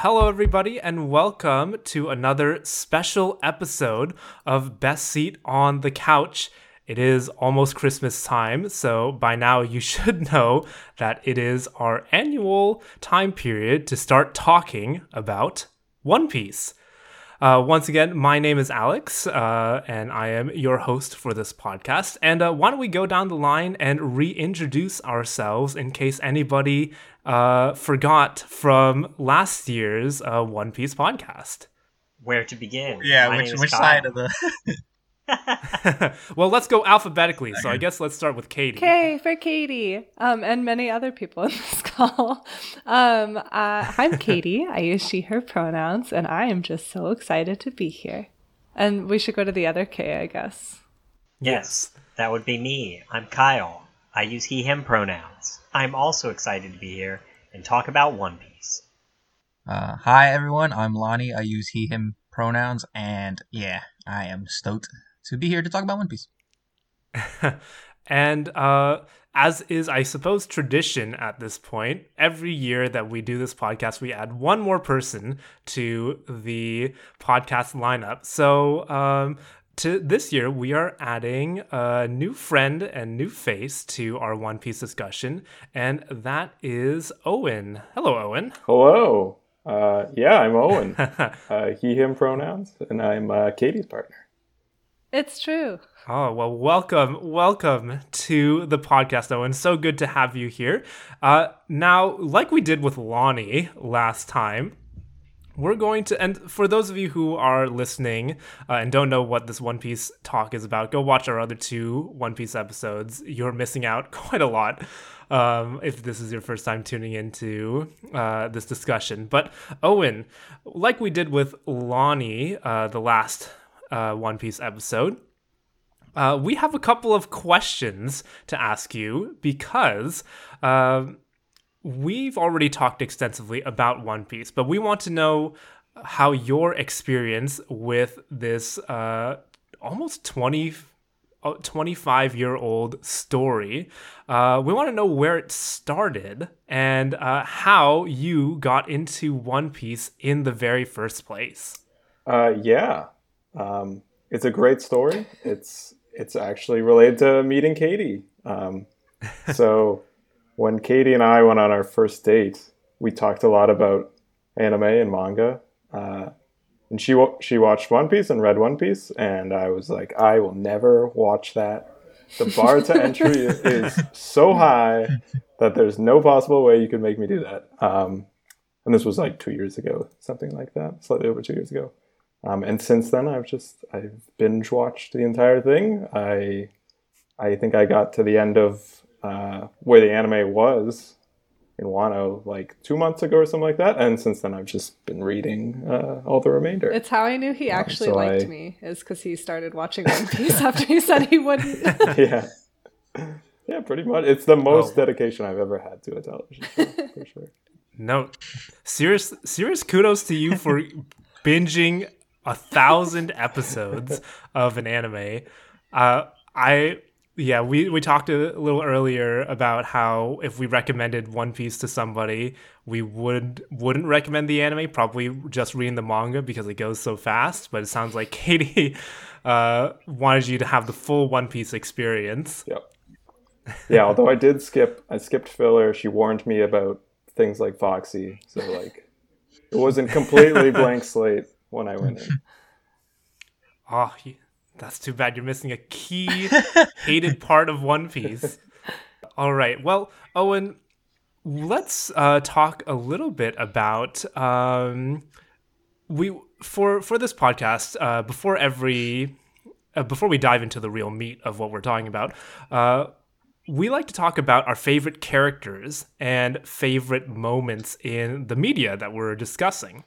hello, everybody, and welcome to another special episode of Best Seat on the Couch. It is almost Christmas time, so by now you should know that it is our annual time period to start talking about One Piece. Uh, once again, my name is Alex, uh, and I am your host for this podcast. And uh, why don't we go down the line and reintroduce ourselves in case anybody uh, forgot from last year's uh, One Piece podcast? Where to begin? Yeah, My which which Kyle. side of the? well, let's go alphabetically. So I guess let's start with Katie. K for Katie, um, and many other people in this call. Um, uh, I'm Katie. I use she, her pronouns, and I am just so excited to be here. And we should go to the other K, I guess. Yes, that would be me. I'm Kyle. I use he, him pronouns. I'm also excited to be here and talk about One Piece. Uh, hi everyone, I'm Lonnie. I use he/him pronouns, and yeah, I am stoked to be here to talk about One Piece. and uh, as is, I suppose, tradition at this point, every year that we do this podcast, we add one more person to the podcast lineup. So um, to this year, we are adding a new friend and new face to our One Piece discussion, and that is Owen. Hello, Owen. Hello. Uh, yeah, I'm Owen. uh, he, him pronouns, and I'm uh, Katie's partner. It's true. Oh, well, welcome, welcome to the podcast, Owen. So good to have you here. Uh, now, like we did with Lonnie last time, we're going to, and for those of you who are listening uh, and don't know what this One Piece talk is about, go watch our other two One Piece episodes. You're missing out quite a lot um, if this is your first time tuning into uh, this discussion. But, Owen, like we did with Lonnie, uh, the last uh, One Piece episode, uh, we have a couple of questions to ask you because um, we've already talked extensively about One Piece, but we want to know how your experience with this uh, almost 20, uh, 25 year old story. Uh, we want to know where it started and uh, how you got into One Piece in the very first place. Uh, yeah, um, it's a great story. It's it's actually related to meeting Katie. Um, so when Katie and I went on our first date, we talked a lot about anime and manga. Uh, and she she watched One Piece and read One Piece, and I was like, I will never watch that. The bar to entry is so high that there's no possible way you could make me do that. Um, and this was like two years ago, something like that, slightly over two years ago. Um, and since then, I've just I've binge watched the entire thing. I I think I got to the end of uh, where the anime was in Wano like two months ago or something like that, and since then I've just been reading uh, all the remainder. It's how I knew he actually so liked I- me, is because he started watching One Piece after he said he wouldn't. yeah, yeah, pretty much. It's the most Oh. dedication I've ever had to a television show for sure. No, serious, serious kudos to you for binging a thousand episodes of an anime. Uh, I yeah, we we talked a little earlier about how if we recommended One Piece to somebody, we would wouldn't recommend the anime. Probably just reading the manga because it goes so fast. But it sounds like Katie uh, wanted you to have the full One Piece experience. Yep. Yeah, although I did skip, I skipped filler. She warned me about things like Foxy, so like it wasn't completely blank slate when I went in. Oh, that's too bad. You're missing a key hated part of One Piece. All right. Well, Owen, let's uh, talk a little bit about um, we for for this podcast. Uh, before every uh, before we dive into the real meat of what we're talking about, uh, we like to talk about our favorite characters and favorite moments in the media that we're discussing.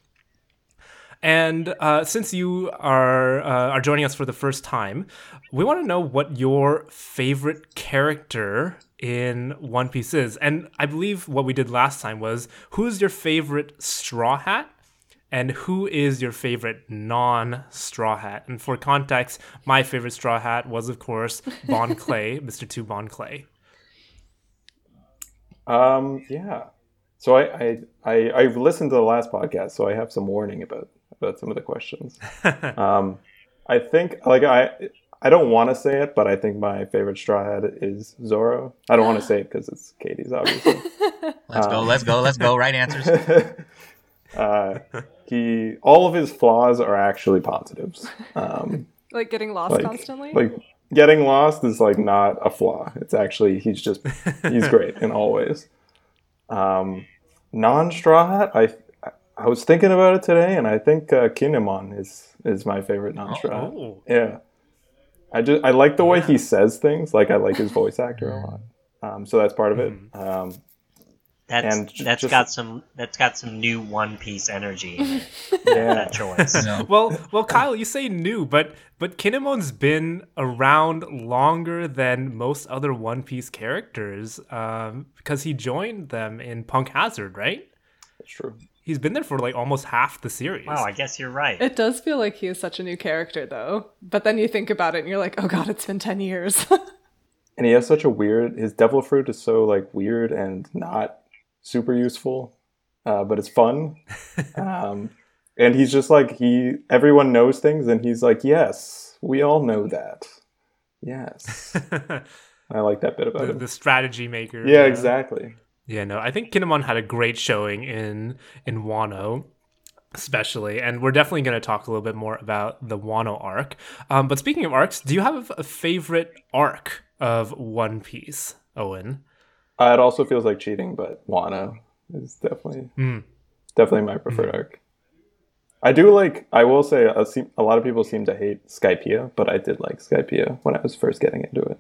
And uh, since you are uh, are joining us for the first time, we want to know what your favorite character in One Piece is. And I believe what we did last time was who's your favorite Straw Hat, and who is your favorite non-Straw Hat. And for context, my favorite Straw Hat was, of course, Bon Clay, Mister Two Bon Clay. Um, yeah. So I, I I I listened to the last podcast, so I have some warning about about some of the questions. um, I think like I I don't want to say it, but I think my favorite Straw Hat is Zoro. I don't want to say it because it's Katie's, obviously. Let's go, let's go, let's go. Right answers. uh, he all of his flaws are actually positives. Um, Like getting lost like constantly. like getting lost is like not a flaw. It's actually he's just he's great in all ways. Um, non Straw Hat, I I was thinking about it today, and I think uh, Kinemon is is my favorite non Straw Oh. Yeah. I just I like the way he says things. Like I like his voice actor a lot. Um, so that's part of it. Um, That's And j- that's just- got some that's got some new One Piece energy in it. yeah. that choice. No. Well, well, Kyle, you say new, but but Kinemon's been around longer than most other One Piece characters um, because he joined them in Punk Hazard, right? That's true. He's been there for like almost half the series. Wow, I guess you're right. it does feel like he is such a new character, though. But then you think about it and you're like, oh god, it's been 10 years. And he has such a weird. His devil fruit is so like weird and not super useful, uh, but it's fun. um, and he's just like he. Everyone knows things, and he's like, yes, we all know that. Yes, I like that bit about the, him. the strategy maker. Yeah, exactly. Yeah, no, I think Kinemon had a great showing in in Wano, especially, and we're definitely going to talk a little bit more about the Wano arc. Um, but speaking of arcs, do you have a favorite arc of One Piece, Owen? Uh, it also feels like cheating, but Wano is definitely Mm. definitely my preferred arc. I do like. I will say a, a lot of people seem to hate Skypiea, but I did like Skypiea when I was first getting into it.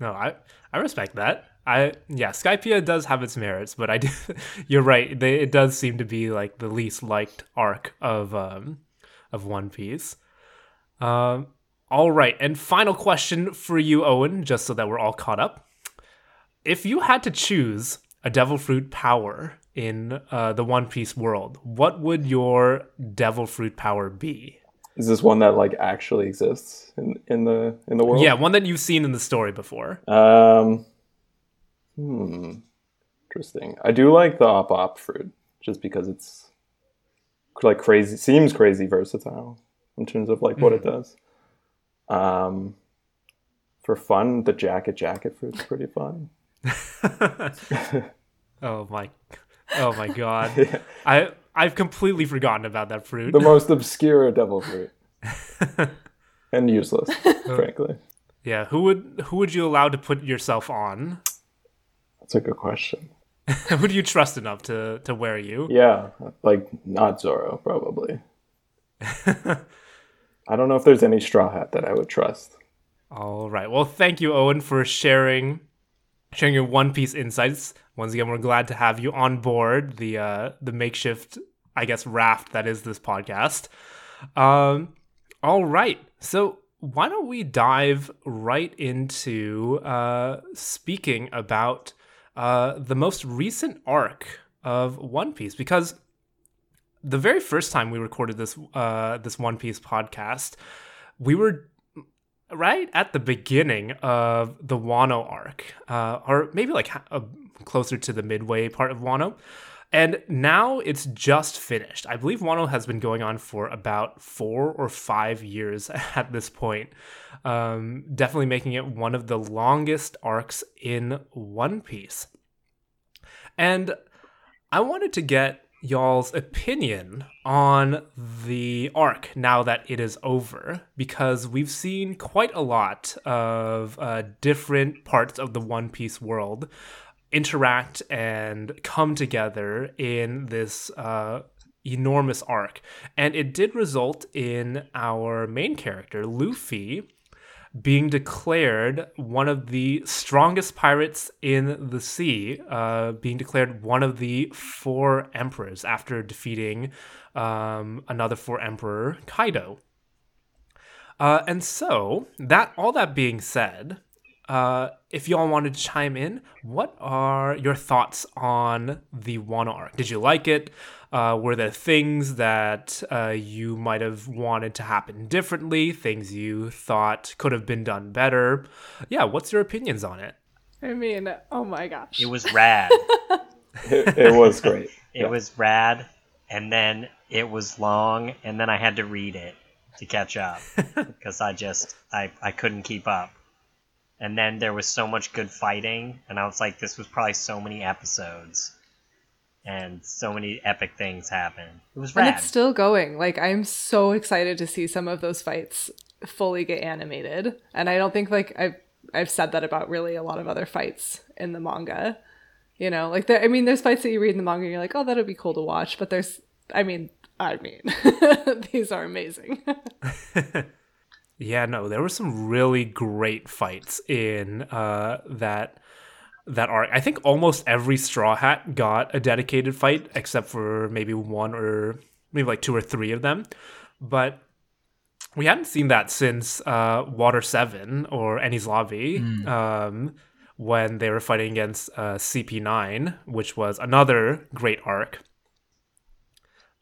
No, I I respect that. I yeah, Skypiea does have its merits, but I do. You're right. They, it does seem to be like the least liked arc of um of One Piece. Um. All right, and final question for you, Owen, just so that we're all caught up. If you had to choose a devil fruit power in uh, the One Piece world, what would your devil fruit power be? Is this one that like actually exists in in the in the world? Yeah, one that you've seen in the story before. Um. Hmm. Interesting. I do like the op op fruit just because it's like crazy. Seems crazy versatile in terms of like what it does. Um. For fun, the jacket jacket fruit's pretty fun. Oh my, oh my god! I I've completely forgotten about that fruit. the most obscure devil fruit. and useless, frankly. yeah, who would who would you allow to put yourself on? That's a good question. who do you trust enough to to wear you? Yeah, like not Zoro, probably. I don't know if there's any straw hat that I would trust. All right. Well, thank you, Owen, for sharing sharing your One Piece insights. Once again, we're glad to have you on board the uh, the makeshift, I guess, raft that is this podcast. Um, all right. So why don't we dive right into uh, speaking about uh, the most recent arc of One Piece? Because the very first time we recorded this uh, this One Piece podcast, we were right at the beginning of the Wano arc, uh, or maybe like uh, closer to the midway part of Wano. And now it's just finished. I believe Wano has been going on for about four or five years at this point. Um, definitely making it one of the longest arcs in One Piece. And I wanted to get y'all's opinion on the arc now that it is over because we've seen quite a lot of uh, different parts of the One Piece world interact and come together in this uh, enormous arc. And it did result in our main character, Luffy, being declared one of the strongest pirates in the sea, uh, being declared one of the four emperors after defeating um, another four emperor, Kaido. Uh, and so that all that being said, uh, if y'all wanted to chime in, what are your thoughts on the Wano arc? Did you like it? Uh, were there things that uh, you might have wanted to happen differently? Things you thought could have been done better? Yeah, what's your opinions on it? I mean, oh my gosh. It was rad. It, it was great. It Yeah. was rad, and then it was long, and then I had to read it to catch up because I just I I couldn't keep up. And then there was so much good fighting, and I was like, this was probably so many episodes, and so many epic things happen. It was And it's still going. Like I'm so excited to see some of those fights fully get animated. And I don't think like I've I've said that about really a lot of other fights in the manga. You know, like there I mean there's fights that you read in the manga and you're like, "Oh, that'd be cool to watch." But there's I mean, I mean, these are amazing. Yeah, no, there were some really great fights in uh, that that arc. I think almost every Straw Hat got a dedicated fight, except for maybe one or maybe like two or three of them. But we hadn't seen that since uh, Water Seven or Enies Lobby, um, when they were fighting against uh, CP9, which was another great arc.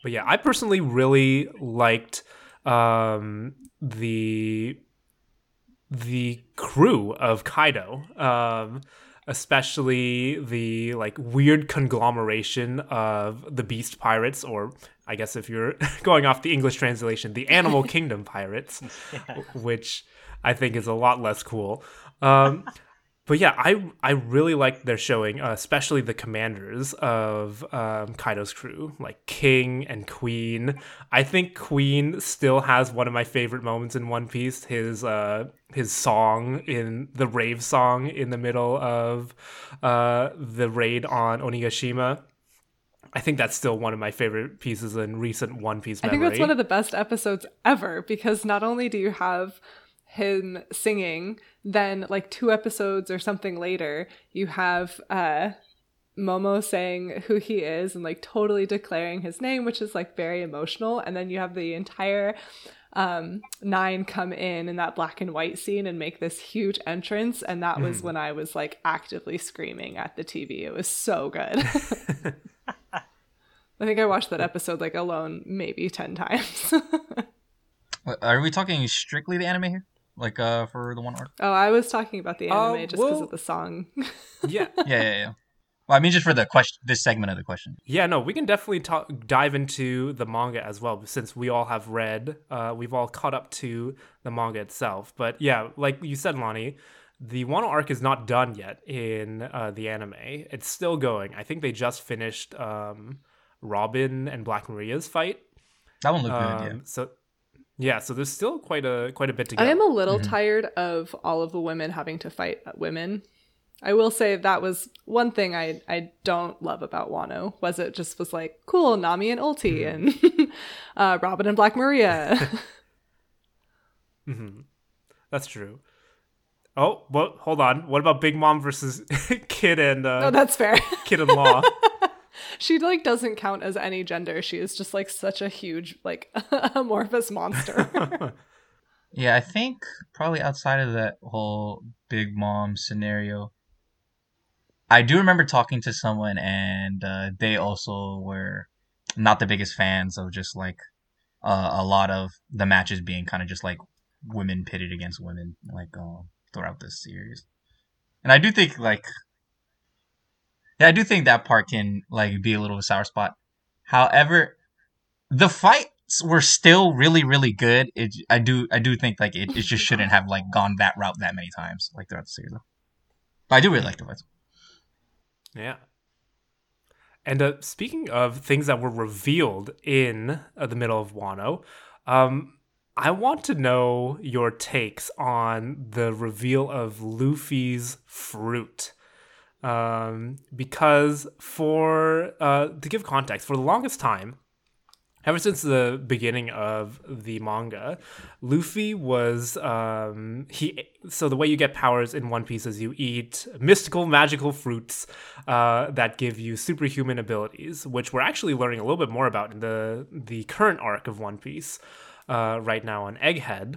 But yeah, I personally really liked um, the the crew of Kaido, um, especially the like weird conglomeration of the Beast Pirates, or I guess if you're going off the English translation, the Animal Kingdom Pirates, which I think is a lot less cool. Um, but yeah, I I really liked their showing, uh, especially the commanders of um, Kaido's crew, like King and Queen. I think Queen still has one of my favorite moments in One Piece. His uh, his song in the rave song in the middle of uh, the raid on Onigashima. I think that's still one of my favorite pieces in recent One Piece I think that's one of the best episodes ever because not only do you have him singing, then like two episodes or something later, you have uh Momo saying who he is and like totally declaring his name, which is like very emotional. And then you have the entire um nine come in in that black and white scene and make this huge entrance. And that was when I was like actively screaming at the TV. It was so good. I think I watched that episode like alone maybe 10 times. Are we talking strictly the anime here? Like uh for the one arc? oh, I was talking about the anime Uh, just because well- of the song. yeah, Yeah, yeah, yeah. Well, I mean, just for the question, this segment of the question. Yeah, no, we can definitely talk, dive into the manga as well, since we all have read, uh, we've all caught up to the manga itself. But yeah, like you said, Lonnie, the Wano arc is not done yet in uh, the anime. It's still going. I think they just finished um, Robin and Black Maria's fight. That one looked Um, good. Yeah. So yeah, so there's still quite a quite a bit to go. I am a little Mm-hmm. tired of all of the women having to fight women. I will say that was one thing I I don't love about Wano was it just was like cool Nami and Ulti Mm-hmm. and uh, Robin and Black Maria. hmm That's true. Oh, well, hold on. What about Big Mom versus Kid and uh, oh, that's fair. Kid in Law? She like doesn't count as any gender. She is just like such a huge like amorphous monster. Yeah, I think probably outside of that whole Big Mom scenario, I do remember talking to someone, and uh, they also were not the biggest fans of just like uh, a lot of the matches being kind of just like women pitted against women, like um, throughout this series. And I do think like, yeah, I do think that part can like be a little sour spot. However, the fights were still really really good it i do i do think like it, it just shouldn't have like gone that route that many times like throughout the series but i do really like the fights Yeah. And uh, speaking of things that were revealed in uh, the middle of Wano, um, I want to know your takes on the reveal of Luffy's fruit. Um, because for uh, to give context, for the longest time, ever since the beginning of the manga, Luffy was um, he. So the way you get powers in One Piece is you eat mystical, magical fruits uh, that give you superhuman abilities, which we're actually learning a little bit more about in the the current arc of One Piece uh, right now on Egghead.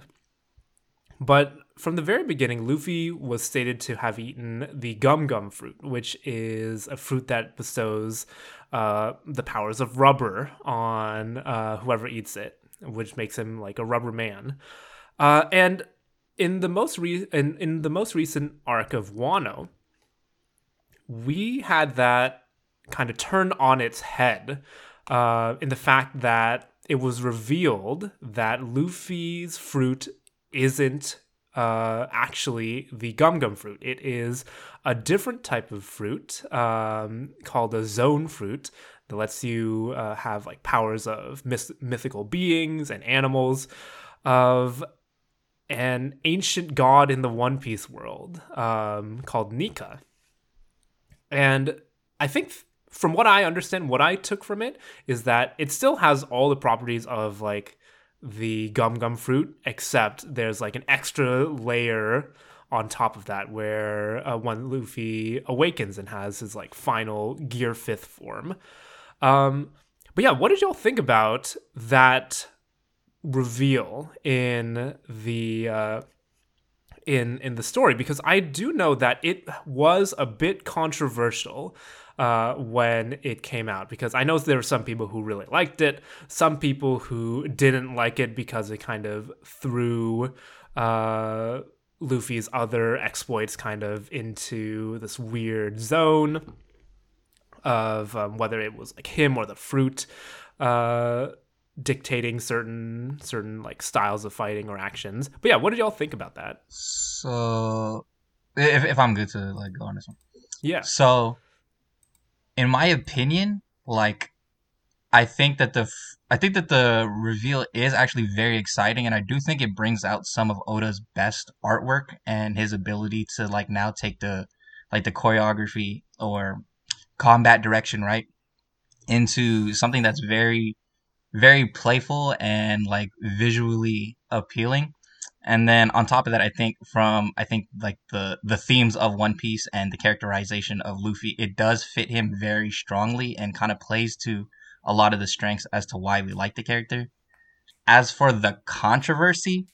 But from the very beginning, Luffy was stated to have eaten the gum gum fruit, which is a fruit that bestows uh, the powers of rubber on uh, whoever eats it, which makes him like a rubber man. Uh, and in the most re- in, in the most recent arc of Wano, we had that kind of turn on its head uh, in the fact that it was revealed that Luffy's fruit isn't uh, actually the gum gum fruit. It is a different type of fruit um, called a Zoan fruit that lets you uh, have like powers of myth- mythical beings and animals of an ancient god in the One Piece world um, called Nika. And I think from what I understand, what I took from it is that it still has all the properties of like the gum gum fruit, except there's like an extra layer on top of that where uh, when Luffy awakens and has his like final gear fifth form. Um, but yeah, what did y'all think about that reveal in the uh, in in the story? Because I do know that it was a bit controversial uh, when it came out because I know there were some people who really liked it, some people who didn't like it because it kind of threw uh, Luffy's other exploits kind of into this weird zone of um, whether it was like him or the fruit uh, dictating certain certain like styles of fighting or actions. But yeah, what did y'all think about that? So, if if I'm good to like go on this one, Yeah. So, in my opinion, like, I think that the f- I think that the reveal is actually very exciting, and I do think it brings out some of Oda's best artwork and his ability to like now take the like the choreography or combat direction right into something that's very very playful and like visually appealing and then on top of that i think from i think like the the themes of one piece and the characterization of luffy it does fit him very strongly and kind of plays to a lot of the strengths as to why we like the character. As for the controversy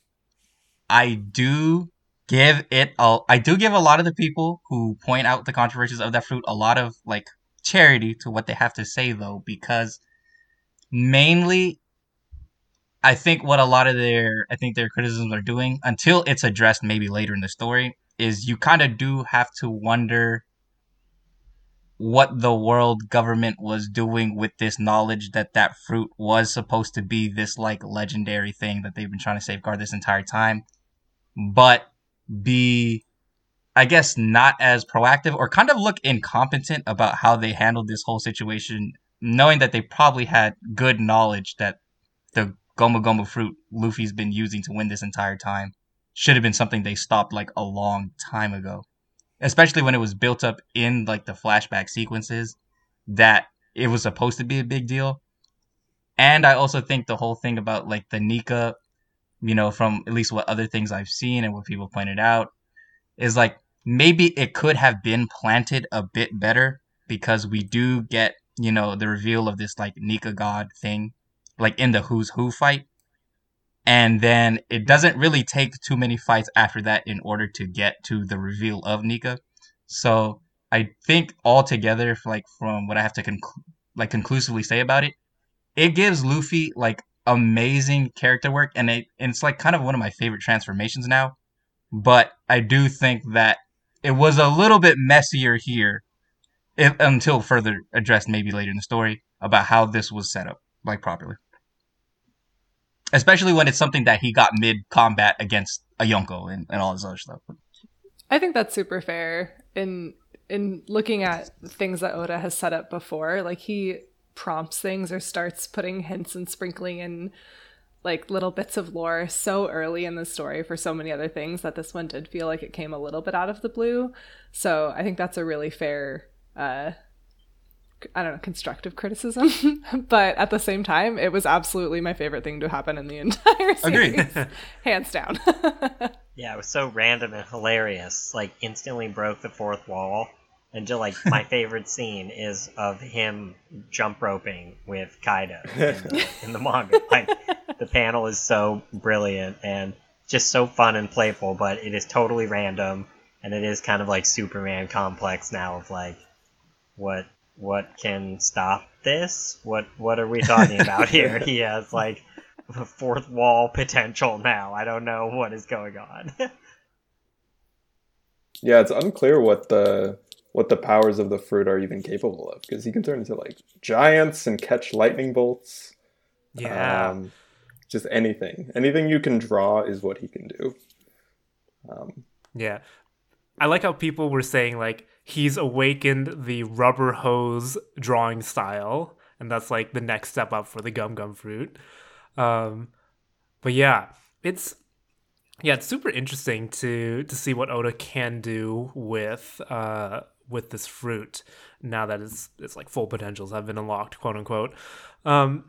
i do give it a, i do give a lot of the people who point out the controversies of that fruit a lot of like charity to what they have to say though because mainly I think what a lot of their I think their criticisms are doing until it's addressed maybe later in the story is you kind of do have to wonder what the world government was doing with this knowledge that that fruit was supposed to be this like legendary thing that they've been trying to safeguard this entire time. But be I guess not as proactive or kind of look incompetent about how they handled this whole situation knowing that they probably had good knowledge that the Gomu Gomu fruit Luffy's been using to win this entire time should have been something they stopped like a long time ago. Especially when it was built up in like the flashback sequences that it was supposed to be a big deal. And I also think the whole thing about like the Nika, you know, from at least what other things I've seen and what people pointed out, is like maybe it could have been planted a bit better because we do get you know, the reveal of this like Nika God thing, like in the Who's Who fight. And then it doesn't really take too many fights after that in order to get to the reveal of Nika. So I think altogether, like from what I have to conclu- like conclusively say about it, it gives Luffy like amazing character work, and, it, and it's like kind of one of my favorite transformations now. But I do think that it was a little bit messier here if, until further addressed maybe later in the story about how this was set up like properly especially when it's something that he got mid combat against a yonko and, and all this other stuff I think that's super fair in in looking at things that Oda has set up before. Like he prompts things or starts putting hints and sprinkling in like little bits of lore so early in the story for so many other things that this one did feel like it came a little bit out of the blue. So I think that's a really fair uh I don't know, constructive criticism. but at the same time, it was absolutely my favorite thing to happen in the entire series. Hands down. Yeah, it was so random and hilarious. Like instantly broke the fourth wall. And just like my favorite scene is of him jump roping with Kaido in the, in the manga. Like the panel is so brilliant and just so fun and playful, but it is totally random and it is kind of like Superman complex now of like what what can stop this? What what are we talking about here? He has like a fourth wall potential now. I don't know what is going on. Yeah, it's unclear what the what the powers of the fruit are even capable of because he can turn into like giants and catch lightning bolts. Yeah. Um, just anything. Anything you can draw is what he can do. Um, Yeah. I like how people were saying like he's awakened the rubber hose drawing style, and that's like the next step up for the gum gum fruit. Um, but yeah, it's yeah, it's super interesting to to see what Oda can do with uh with this fruit now that it's it's like full potentials have been unlocked, quote unquote. Um,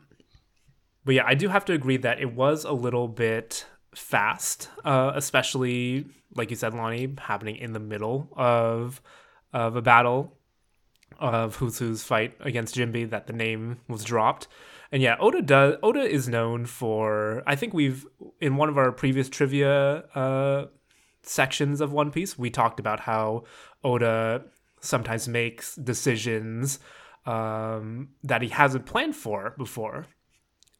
but yeah, I do have to agree that it was a little bit fast, uh, especially like you said, Lonnie, happening in the middle of of a battle of Who's Who's fight against Jinbe that the name was dropped. And yeah, Oda does Oda is known for I think we've in one of our previous trivia uh sections of One Piece, we talked about how Oda sometimes makes decisions um, that he hasn't planned for before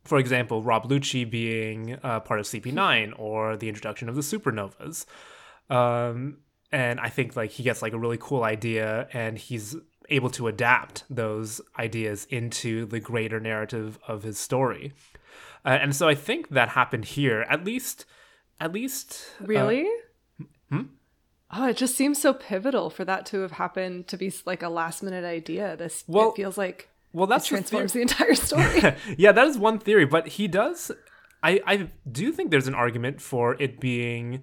for example, Rob Lucci being uh, part of CP9 or the introduction of the supernovas. Um, and I think like he gets like a really cool idea and he's able to adapt those ideas into the greater narrative of his story. Uh, and so I think that happened here, at least, at least. uh, Really? hmm? Oh, it just seems so pivotal for that to have happened to be like a last minute idea. This Well, it feels like well, that that's the transforms the entire story. yeah, that is one theory, but he does. I I do think there's an argument for it being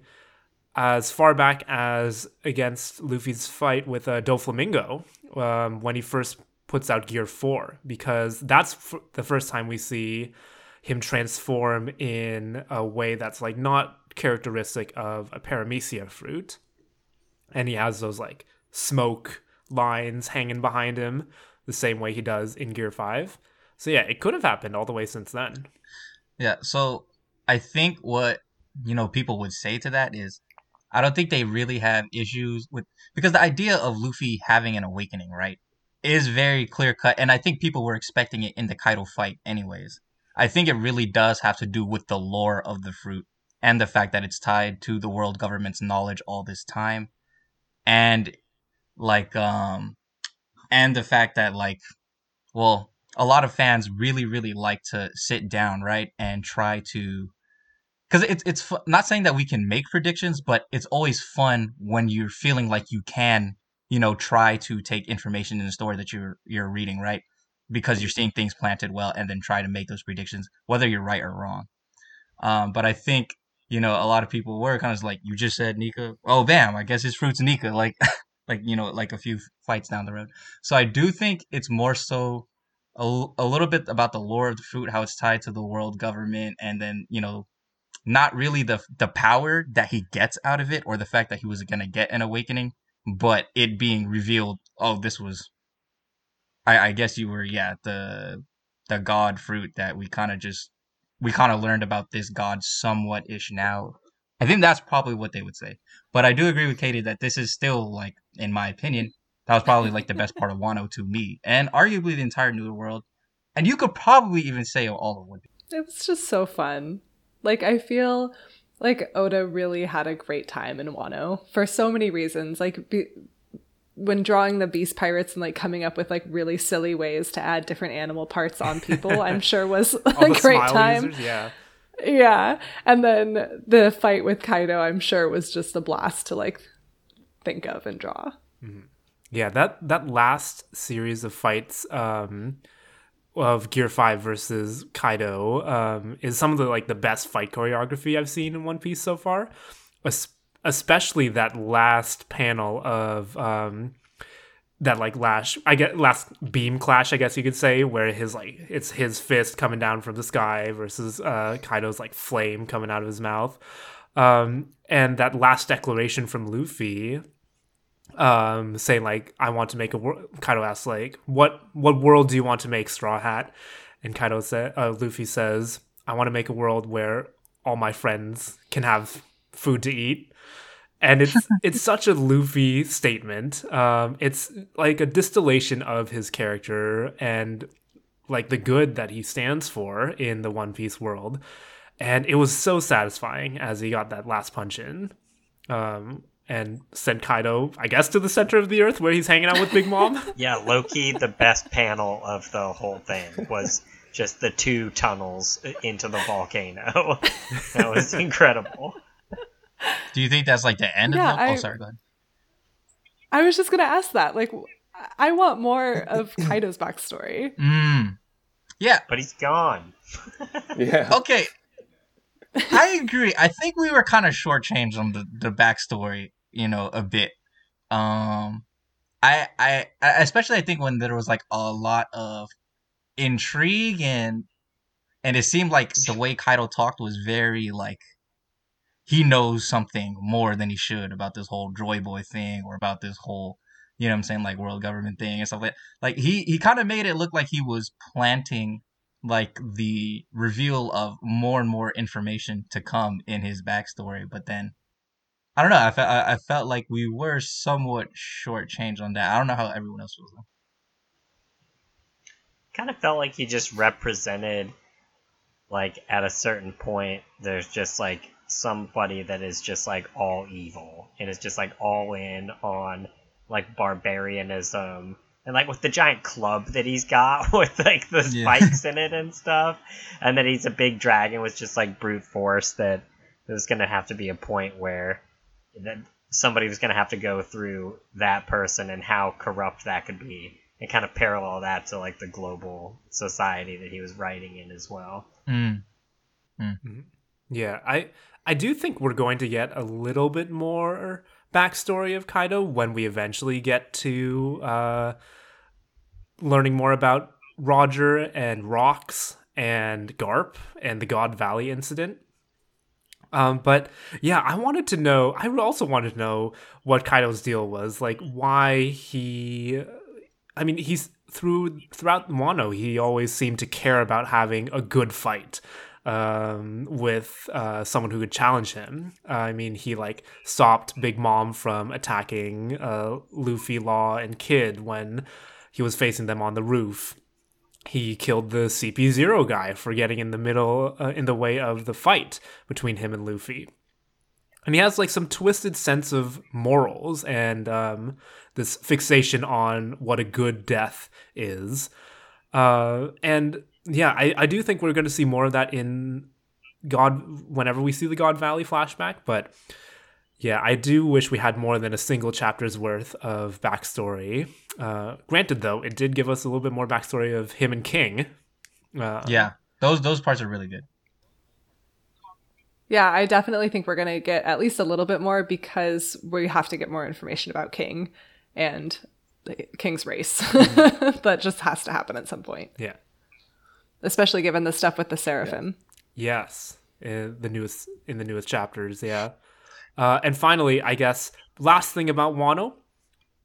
as far back as against Luffy's fight with uh, Doflamingo um, when he first puts out Gear Four, because that's f- the first time we see him transform in a way that's like not characteristic of a paramecia fruit, and he has those like smoke lines hanging behind him the same way he does in Gear 5. So yeah, it could have happened all the way since then. Yeah, so I think what you know people would say to that is I don't think they really have issues with because the idea of Luffy having an awakening, right, is very clear cut and I think people were expecting it in the Kaido fight anyways. I think it really does have to do with the lore of the fruit and the fact that it's tied to the world government's knowledge all this time and like um and the fact that like well a lot of fans really really like to sit down right and try to because it's it's not saying that we can make predictions but it's always fun when you're feeling like you can you know try to take information in the story that you're you're reading right? Because you're seeing things planted well and then try to make those predictions whether you're right or wrong. Um but i think you know a lot of people were kind of like you just said nika oh bam i guess his fruit's nika like like you know like a few fights down the road. So i do think it's more so a, a little bit about the lore of the fruit, how it's tied to the world government, and then you know, not really the the power that he gets out of it, or the fact that he was gonna get an awakening, but it being revealed. Oh, this was. I I guess you were yeah the the god fruit that we kind of just we kind of learned about this god somewhat ish now. I think that's probably what they would say. But I do agree with Katie that this is still like, in my opinion, that was probably like the best part of Wano to me, and arguably the entire New World. And you could probably even say all of One it was just so fun. Like I feel like Oda really had a great time in Wano for so many reasons. Like be- when drawing the beast pirates and like coming up with like really silly ways to add different animal parts on people, I'm sure was a great time. users, yeah. Yeah. And then the fight with Kaido, I'm sure was just a blast to like think of and draw. Yeah, that that last series of fights um of Gear 5 versus Kaido um is some of the like the best fight choreography I've seen in One Piece so far. Es- especially that last panel of um that like lash I get last beam clash I guess you could say where his like it's his fist coming down from the sky versus uh Kaido's like flame coming out of his mouth. Um and that last declaration from Luffy um saying like I want to make a world Kaido asks like what what world do you want to make Straw Hat? And Kaido said uh, Luffy says I want to make a world where all my friends can have food to eat. And it's it's such a Luffy statement. Um it's like a distillation of his character and like the good that he stands for in the One Piece world. And it was so satisfying as he got that last punch in. Um and sent Kaido, I guess, to the center of the earth where he's hanging out with Big Mom. Yeah, Loki, the best panel of the whole thing was just the two tunnels into the volcano. that was incredible. Do you think that's like the end Yeah, of the? I- Oh, sorry. Go ahead. I was just gonna ask that. Like, I want more of Kaido's backstory. Mm. Yeah. But he's gone. Yeah. Okay. I agree. I think we were kind of shortchanged on the, the backstory, you know, a bit. Um, I, I, especially I think when there was like a lot of intrigue and, and it seemed like the way Kaido talked was very like, he knows something more than he should about this whole Joy Boy thing or about this whole, you know what I'm saying, like world government thing and stuff like Like he, he kind of made it look like he was planting like the reveal of more and more information to come in his backstory. But then, I don't know. I felt I I felt like we were somewhat shortchanged on that. I don't know how everyone else was though. Kind of felt like he just represented, like, at a certain point, there's just, like, somebody that is just, like, all evil. And is just, like, all in on, like, barbarianism. And, like, with the giant club that he's got with, like, the Yeah. spikes in it and stuff. And that he's a big dragon with just, like, brute force that there's going to have to be a point where that somebody was going to have to go through that person and how corrupt that could be and kind of parallel that to like the global society that he was writing in as well Mm. Yeah, I I do think we're going to get a little bit more backstory of Kaido when we eventually get to uh, learning more about Roger and Rocks and Garp and the God Valley incident. Um, but yeah, I wanted to know. I also wanted to know what Kaido's deal was, like why he. I mean, he's through throughout Wano. He always seemed to care about having a good fight um, with uh, someone who could challenge him. Uh, I mean, he like stopped Big Mom from attacking uh, Luffy, Law, and Kid when he was facing them on the roof. He killed the CP0 guy for getting in the middle, uh, in the way of the fight between him and Luffy. And he has like some twisted sense of morals and um, this fixation on what a good death is. Uh, and yeah, I, I do think we're going to see more of that in God whenever we see the God Valley flashback. But yeah, I do wish we had more than a single chapter's worth of backstory. Uh, granted, though, it did give us a little bit more backstory of him and King. Uh, Yeah, those those parts are really good. Yeah, I definitely think we're gonna get at least a little bit more because we have to get more information about King and the King's race. that just has to happen at some point, yeah. Especially given the stuff with the Seraphim. Yes, in the newest in the newest chapters. Yeah, uh, and finally, I guess last thing about Wano.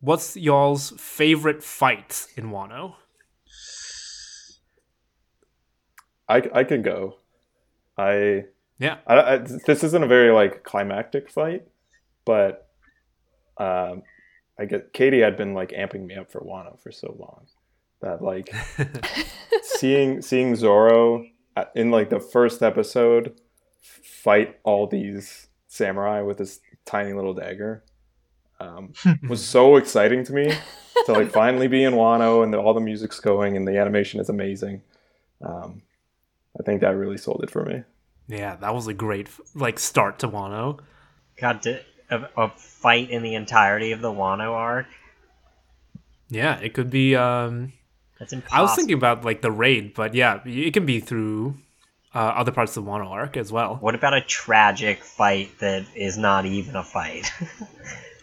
What's y'all's favorite fight in Wano? I, I can go. I, Yeah, I, I this isn't a very like climactic fight, but um, I get Katie had been like amping me up for Wano for so long that like seeing seeing Zoro in like the first episode fight all these samurai with this tiny little dagger um, was so exciting to me to like finally be in Wano and the, all the music's going and the animation is amazing. Um, I think that really sold it for me. yeah, that was a great like start to Wano. god to, a, a fight in the entirety of the wano arc Yeah, it could be. um that's impossible I was thinking about like the raid, but yeah, it can be through uh, other parts of the Wano arc as well. what about a tragic fight that is not even a fight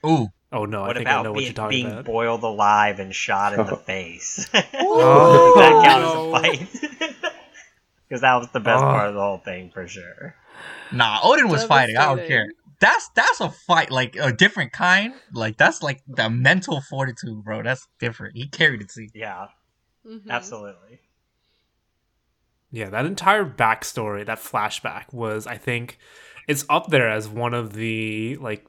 Ooh, Oh no, I what think I about know what you're talking being about. boiled alive and shot in the face Oh, that count no. as a fight because that was the best Oh. part of the whole thing for sure nah, Oden was fighting. I don't care. That's that's a fight, like a different kind. Like that's like the mental fortitude, bro. That's different. He carried it. See, yeah Mhm. absolutely Yeah, that entire backstory, that flashback was, I think, it's up there as one of the like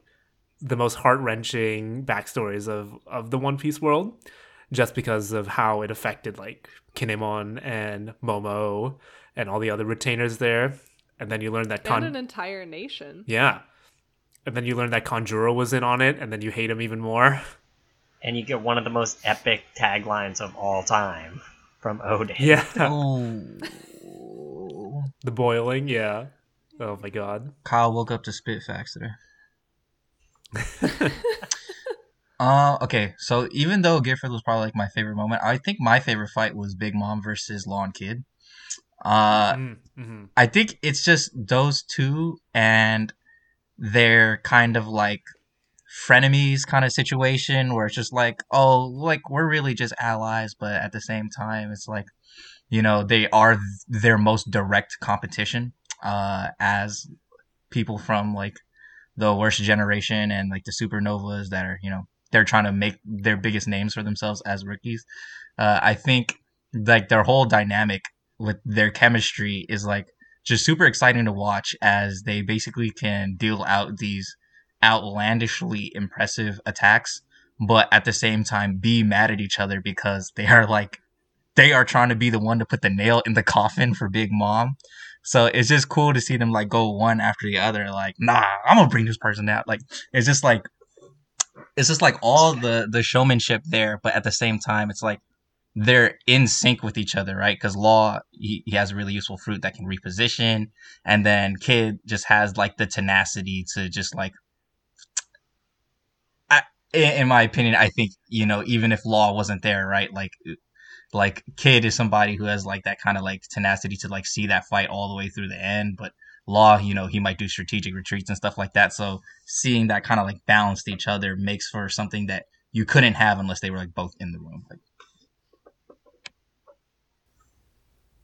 the most heart wrenching backstories of of the One Piece world, just because of how it affected like Kinemon and Momo and all the other retainers there, and then you learn that And an entire nation. Yeah. and then you learn that Kanjuro was in on it, and then you hate him even more. And you get one of the most epic taglines of all time from Oden. Yeah, Oh. the boiling. Yeah. Oh my god. Kyle woke up to spit facts today. uh, okay, so even though Gear Five was probably like my favorite moment, I think my favorite fight was Big Mom versus Law and Kid. Uh, Mm, hmm I think it's just those two and they're kind of like frenemies kind of situation where it's just like, oh, like we're really just allies, but at the same time, it's like, you know, they are th- their most direct competition uh, as people from like the worst generation and like the supernovas that are, you know, they're trying to make their biggest names for themselves as rookies. Uh, I think like their whole dynamic with their chemistry is like just super exciting to watch as they basically can deal out these outlandishly impressive attacks, but at the same time be mad at each other because they are like they are trying to be the one to put the nail in the coffin for Big Mom. So it's just cool to see them like go one after the other. Like, nah, I'm gonna bring this person out. Like, it's just like, it's just like all the the showmanship there, but at the same time, it's like they're in sync with each other, right? Because Law he, he has a really useful fruit that can reposition, and then Kid just has like the tenacity to just like. In my opinion, I think you know even if Law wasn't there, right? Like, like Kid is somebody who has like that kind of like tenacity to like see that fight all the way through the end, but Law, you know, he might do strategic retreats and stuff like that. So seeing that kind of like balanced each other makes for something that you couldn't have unless they were like both in the room. Like,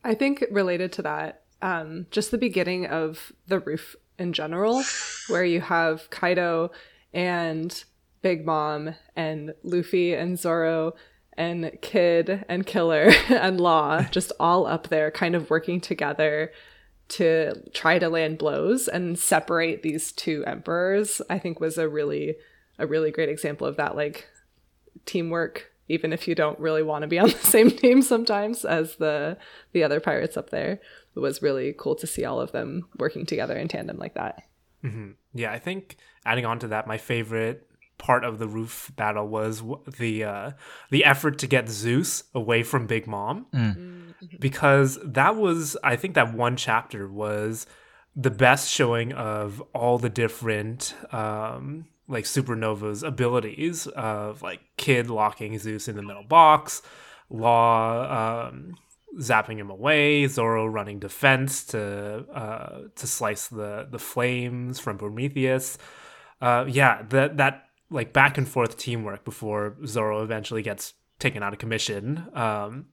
I think related to that, um, just the beginning of the roof in general, where you have Kaido and Big Mom and Luffy and Zoro and Kid and Killer and Law just all up there kind of working together to try to land blows and separate these two emperors, I think was a really a really great example of that like teamwork even if you don't really want to be on the same team sometimes as the the other pirates up there. It was really cool to see all of them working together in tandem like that. hmm Yeah, I think adding on to that, my favorite part of the roof battle was the uh, the effort to get Zeus away from Big Mom, because that was I think that one chapter was the best showing of all the different um, like supernova's abilities of like Kid locking Zeus in the middle box, Law um, zapping him away, Zoro running defense to uh, to slice the the flames from Prometheus. Uh, yeah, that that like back and forth teamwork before Zoro eventually gets taken out of commission um,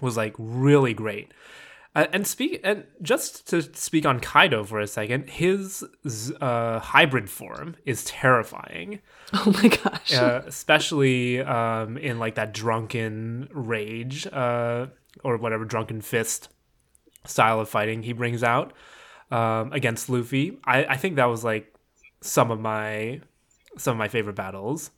was like really great. Uh, and speak and just to speak on Kaido for a second, his uh, hybrid form is terrifying Oh my gosh. uh, especially um, in like that drunken rage uh, or whatever drunken fist style of fighting he brings out um, against Luffy. I, I think that was like some of my some of my favorite battles.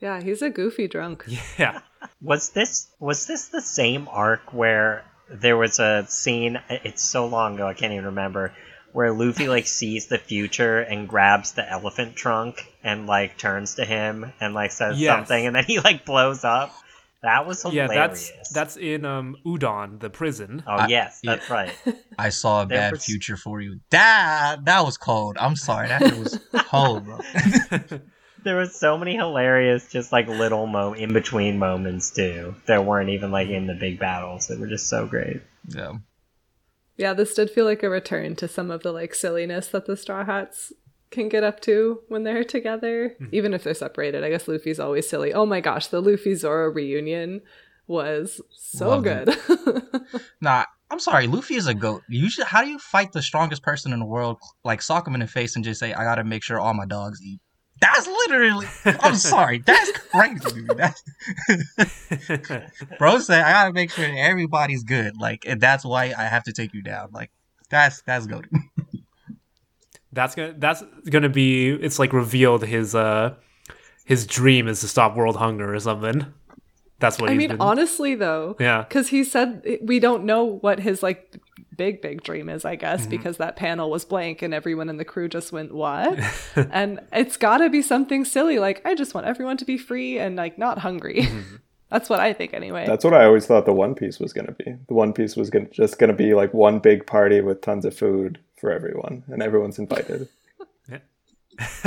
Yeah, he's a goofy drunk. Yeah, Was this was this the same arc where there was a scene? It's so long ago, I can't even remember. Where Luffy like sees the future and grabs the elephant trunk and like turns to him and like says Yes. something, and then he like blows up. That was hilarious. yeah. hilarious. That's that's in um, Udon, the prison. oh I- yes, yeah. that's right. I saw a There bad was- future for you. That that was cold. I'm sorry. That was cold, bro. There was so many hilarious, just like little mo in between moments too. That weren't even like in the big battles. That were just so great. yeah. Yeah, this did feel like a return to some of the like silliness that the Straw Hats can get up to when they're together, mm-hmm. even if they're separated. I guess Luffy's always silly. Oh my gosh, the Luffy Zoro reunion was so Loved good. Nah, I'm sorry. Luffy is a goat. Usually, how do you fight the strongest person in the world? Like sock him in the face and just say, "I gotta make sure all my dogs eat." That's literally. I'm sorry. That's crazy. That's bro say I gotta make sure everybody's good. Like, and that's why I have to take you down. Like, that's that's goat. That's gonna that's gonna be. It's like revealed his uh his dream is to stop world hunger or something. That's what I he's mean, been. honestly though, yeah. because he said we don't know what his like big big dream is i guess mm-hmm. because that panel was blank and everyone in the crew just went what and it's got to be something silly like i just want everyone to be free and like not hungry mm-hmm. that's what i think anyway that's what i always thought the one piece was going to be the one piece was gonna, just going to be like one big party with tons of food for everyone and everyone's invited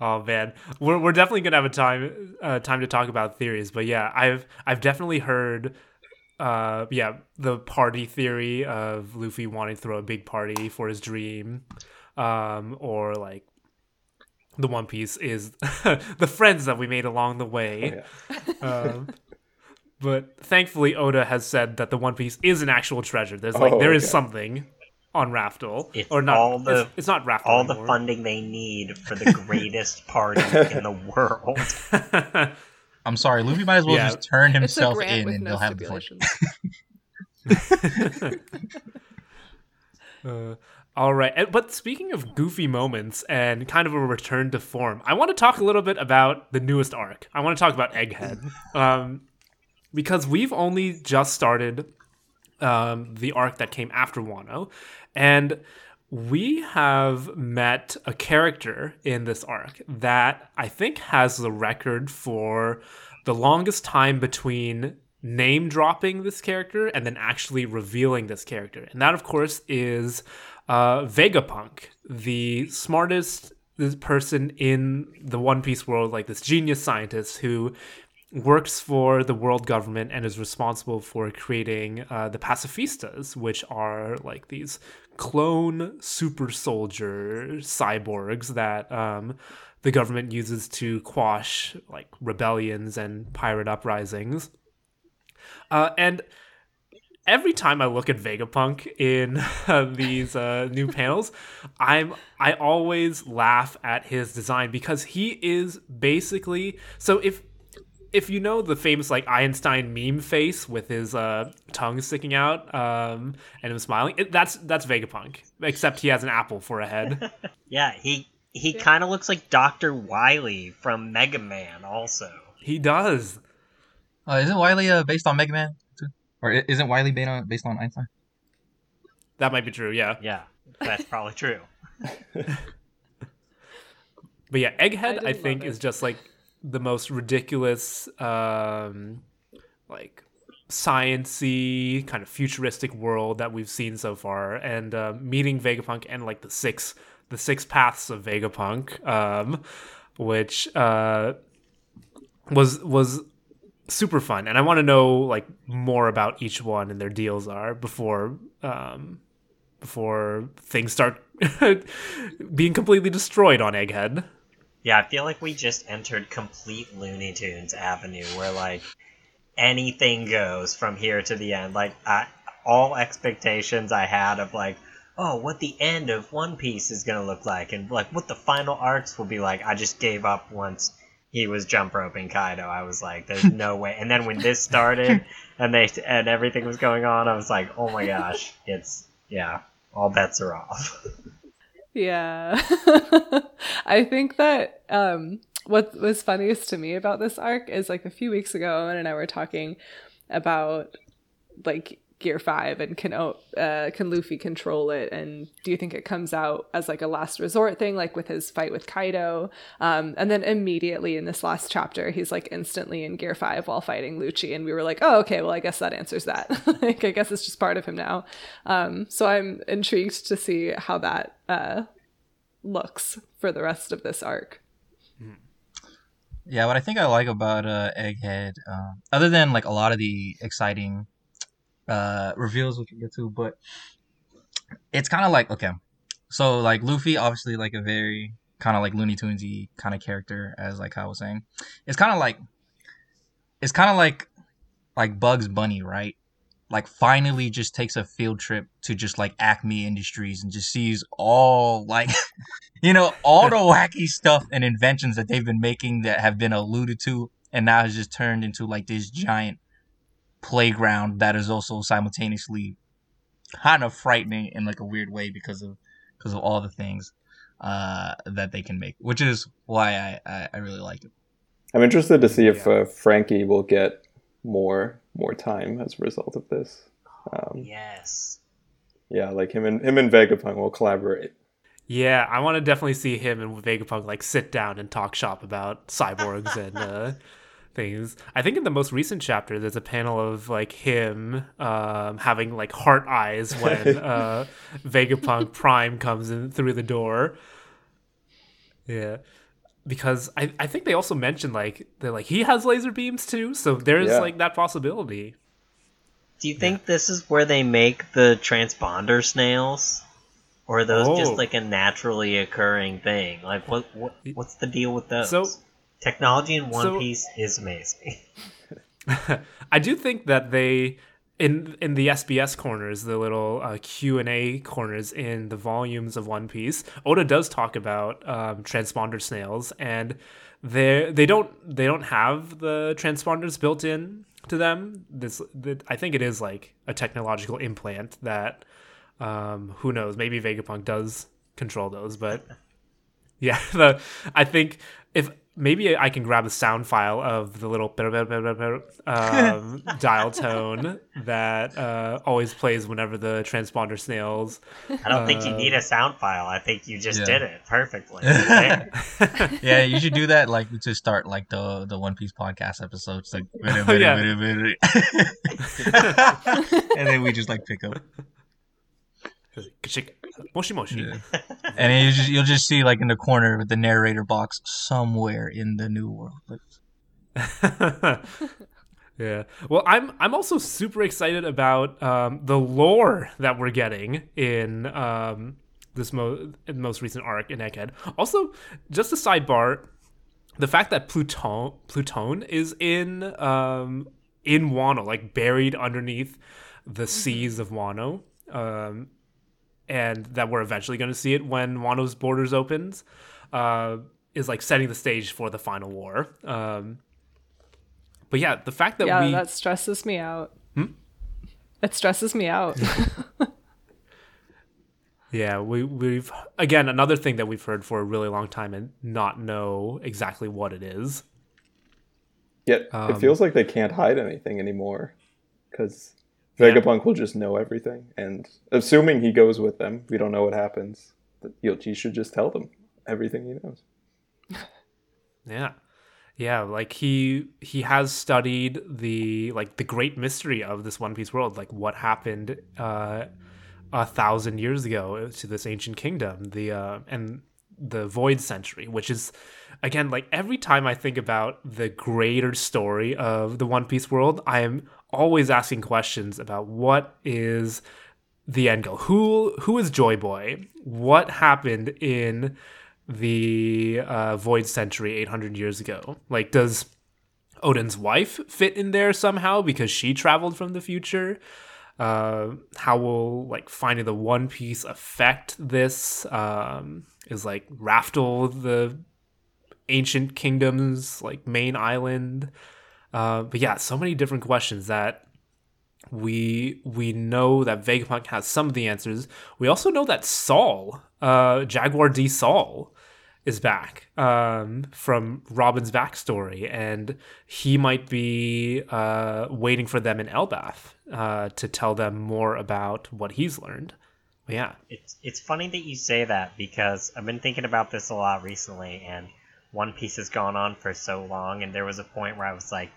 oh man, we're we're definitely gonna have a time uh, time to talk about theories, but yeah, I've I've definitely heard uh yeah the party theory of Luffy wanting to throw a big party for his dream, um or like the One Piece is the friends that we made along the way. Oh, yeah. um, but thankfully, Oda has said that the One Piece is an actual treasure. There's like oh, there is okay. something on Raftel. It's or not, all the it's, it's not Raftel. All anymore. the funding they need for the greatest party in the world. I'm sorry, Luffy might as well yeah. just turn himself in and no they'll have the uh, all right, but speaking of goofy moments and kind of a return to form, I want to talk a little bit about the newest arc. I want to talk about Egghead, um, because we've only just started um, the arc that came after Wano, and we have met a character in this arc that I think has the record for the longest time between name dropping this character and then actually revealing this character. And that, of course, is uh, Vegapunk, the smartest this person in the One Piece world, like this genius scientist who works for the world government and is responsible for creating uh, the pacifistas, which are like these clone super soldier cyborgs that um, the government uses to quash like rebellions and pirate uprisings. Uh, and every time I look at Vegapunk in uh, these uh, new panels, I'm I always laugh at his design because he is basically so if if you know the famous like Einstein meme face with his uh, tongue sticking out um, and him smiling, it, that's that's Vegapunk. Except he has an apple for a head. yeah, he he kind of looks like Doctor Wily from Mega Man. Also, he does. Uh, isn't Wily uh, based on Mega Man too? Or isn't Wily based on based on Einstein? That might be true. Yeah. Yeah, that's probably true. but yeah, Egghead I, I think is just like the most ridiculous, um, like sciency kind of futuristic world that we've seen so far, and uh, meeting Vegapunk and like the six the six paths of Vegapunk, um, which uh, was was super fun, and I want to know like more about each one and their deals are before um, before things start being completely destroyed on Egghead. Yeah, I feel like we just entered complete Looney Tunes avenue where like anything goes from here to the end. Like I, all expectations I had of like, oh, what the end of One Piece is gonna look like, and like what the final arcs will be like. I just gave up once he was jump roping Kaido. I was like, there's no way. And then when this started and they and everything was going on, I was like, oh my gosh, it's yeah, all bets are off. Yeah. I think that um, what was funniest to me about this arc is like a few weeks ago, Owen and I were talking about like Gear Five and can uh, can Luffy control it? And do you think it comes out as like a last resort thing, like with his fight with Kaido? Um, and then immediately in this last chapter, he's like instantly in Gear Five while fighting Lucci, and we were like, oh, okay, well, I guess that answers that. like, I guess it's just part of him now. Um, so I'm intrigued to see how that uh, looks for the rest of this arc. Yeah, what I think I like about uh, Egghead, uh, other than like a lot of the exciting uh, reveals we can get to, but it's kind of like okay, so like Luffy, obviously like a very kind of like Looney Tunesy kind of character, as like I was saying. It's kind of like it's kind of like like Bugs Bunny, right? Like finally just takes a field trip to just like Acme Industries and just sees all like you know all the wacky stuff and inventions that they've been making that have been alluded to and now has just turned into like this giant playground that is also simultaneously kind of frightening in like a weird way because of because of all the things uh, that they can make, which is why I, I, I really like it. I'm interested to see if uh, Franky will get more more time as a result of this. Um, yes. Yeah, like him and him and Vegapunk will collaborate. Yeah, I want to definitely see him and Vegapunk like sit down and talk shop about cyborgs and uh, things. I think in the most recent chapter, there's a panel of like him um, having like heart eyes when uh, Vegapunk Prime comes in through the door. Yeah, because I, I think they also mentioned like they're like he has laser beams too, so there's Yeah. like that possibility. Do you think this is where they make the transponder snails? Or are those Oh. just like a naturally occurring thing? Like what, what what's the deal with those? So- Technology in One so- Piece is amazing. I do think that they in in the SBS corners, the little uh, Q and A corners in the volumes of One Piece, Oda does talk about um, transponder snails, and they they don't they don't have the transponders built in to them. This the, I think it is like a technological implant that um, who knows maybe Vegapunk does control those, but yeah, the I think if maybe I can grab a sound file of the little um, dial tone that uh, always plays whenever the transponder snails. I don't think you Uh, need a sound file. I think you just Yeah. did it perfectly. Yeah, you should do that like to start like the the One Piece podcast episodes, like Oh, yeah. and then we just like pick up, Moshi moshi. Yeah. and you just you'll just see like in the corner with the narrator box somewhere in the new world. Yeah. Well, I'm I'm also super excited about um, the lore that we're getting in um, this mo- most recent arc in Egghead. Also, just a sidebar, the fact that Pluton Pluton is in um, in Wano, like buried underneath the seas of Wano, um, and that we're eventually going to see it when Wano's borders opens, uh, is like setting the stage for the final war. Um, but yeah, the fact that yeah, we that stresses me out. It stresses me out. Yeah, we we've again another thing that we've heard for a really long time and not know exactly what it is. Yet Um, it feels like they can't hide anything anymore, because Yeah. Vegapunk will just know everything, and assuming he goes with them, we don't know what happens. Yoichi should just tell them everything he knows. Yeah. Yeah, like he he has studied the like the great mystery of this One Piece world, like what happened uh a thousand years ago to this ancient kingdom, the uh and the Void Century, which is again like every time I think about the greater story of the One Piece world, I am always asking questions about what is the end goal. Who who is Joy Boy? What happened in the uh, Void Century 800 years ago? Like, does Oden's wife fit in there somehow because she traveled from the future? Uh, how will like finding the One Piece affect this? Um, is like Raftel the ancient kingdom's like main island? Uh, but yeah, so many different questions that we we know that Vegapunk has some of the answers. We also know that Saul, uh, Jaguar D. Saul, is back um, from Robin's backstory, and he might be uh, waiting for them in Elbaph uh, to tell them more about what he's learned. But yeah, It's it's funny that you say that because I've been thinking about this a lot recently, and One Piece has gone on for so long, and there was a point where I was like,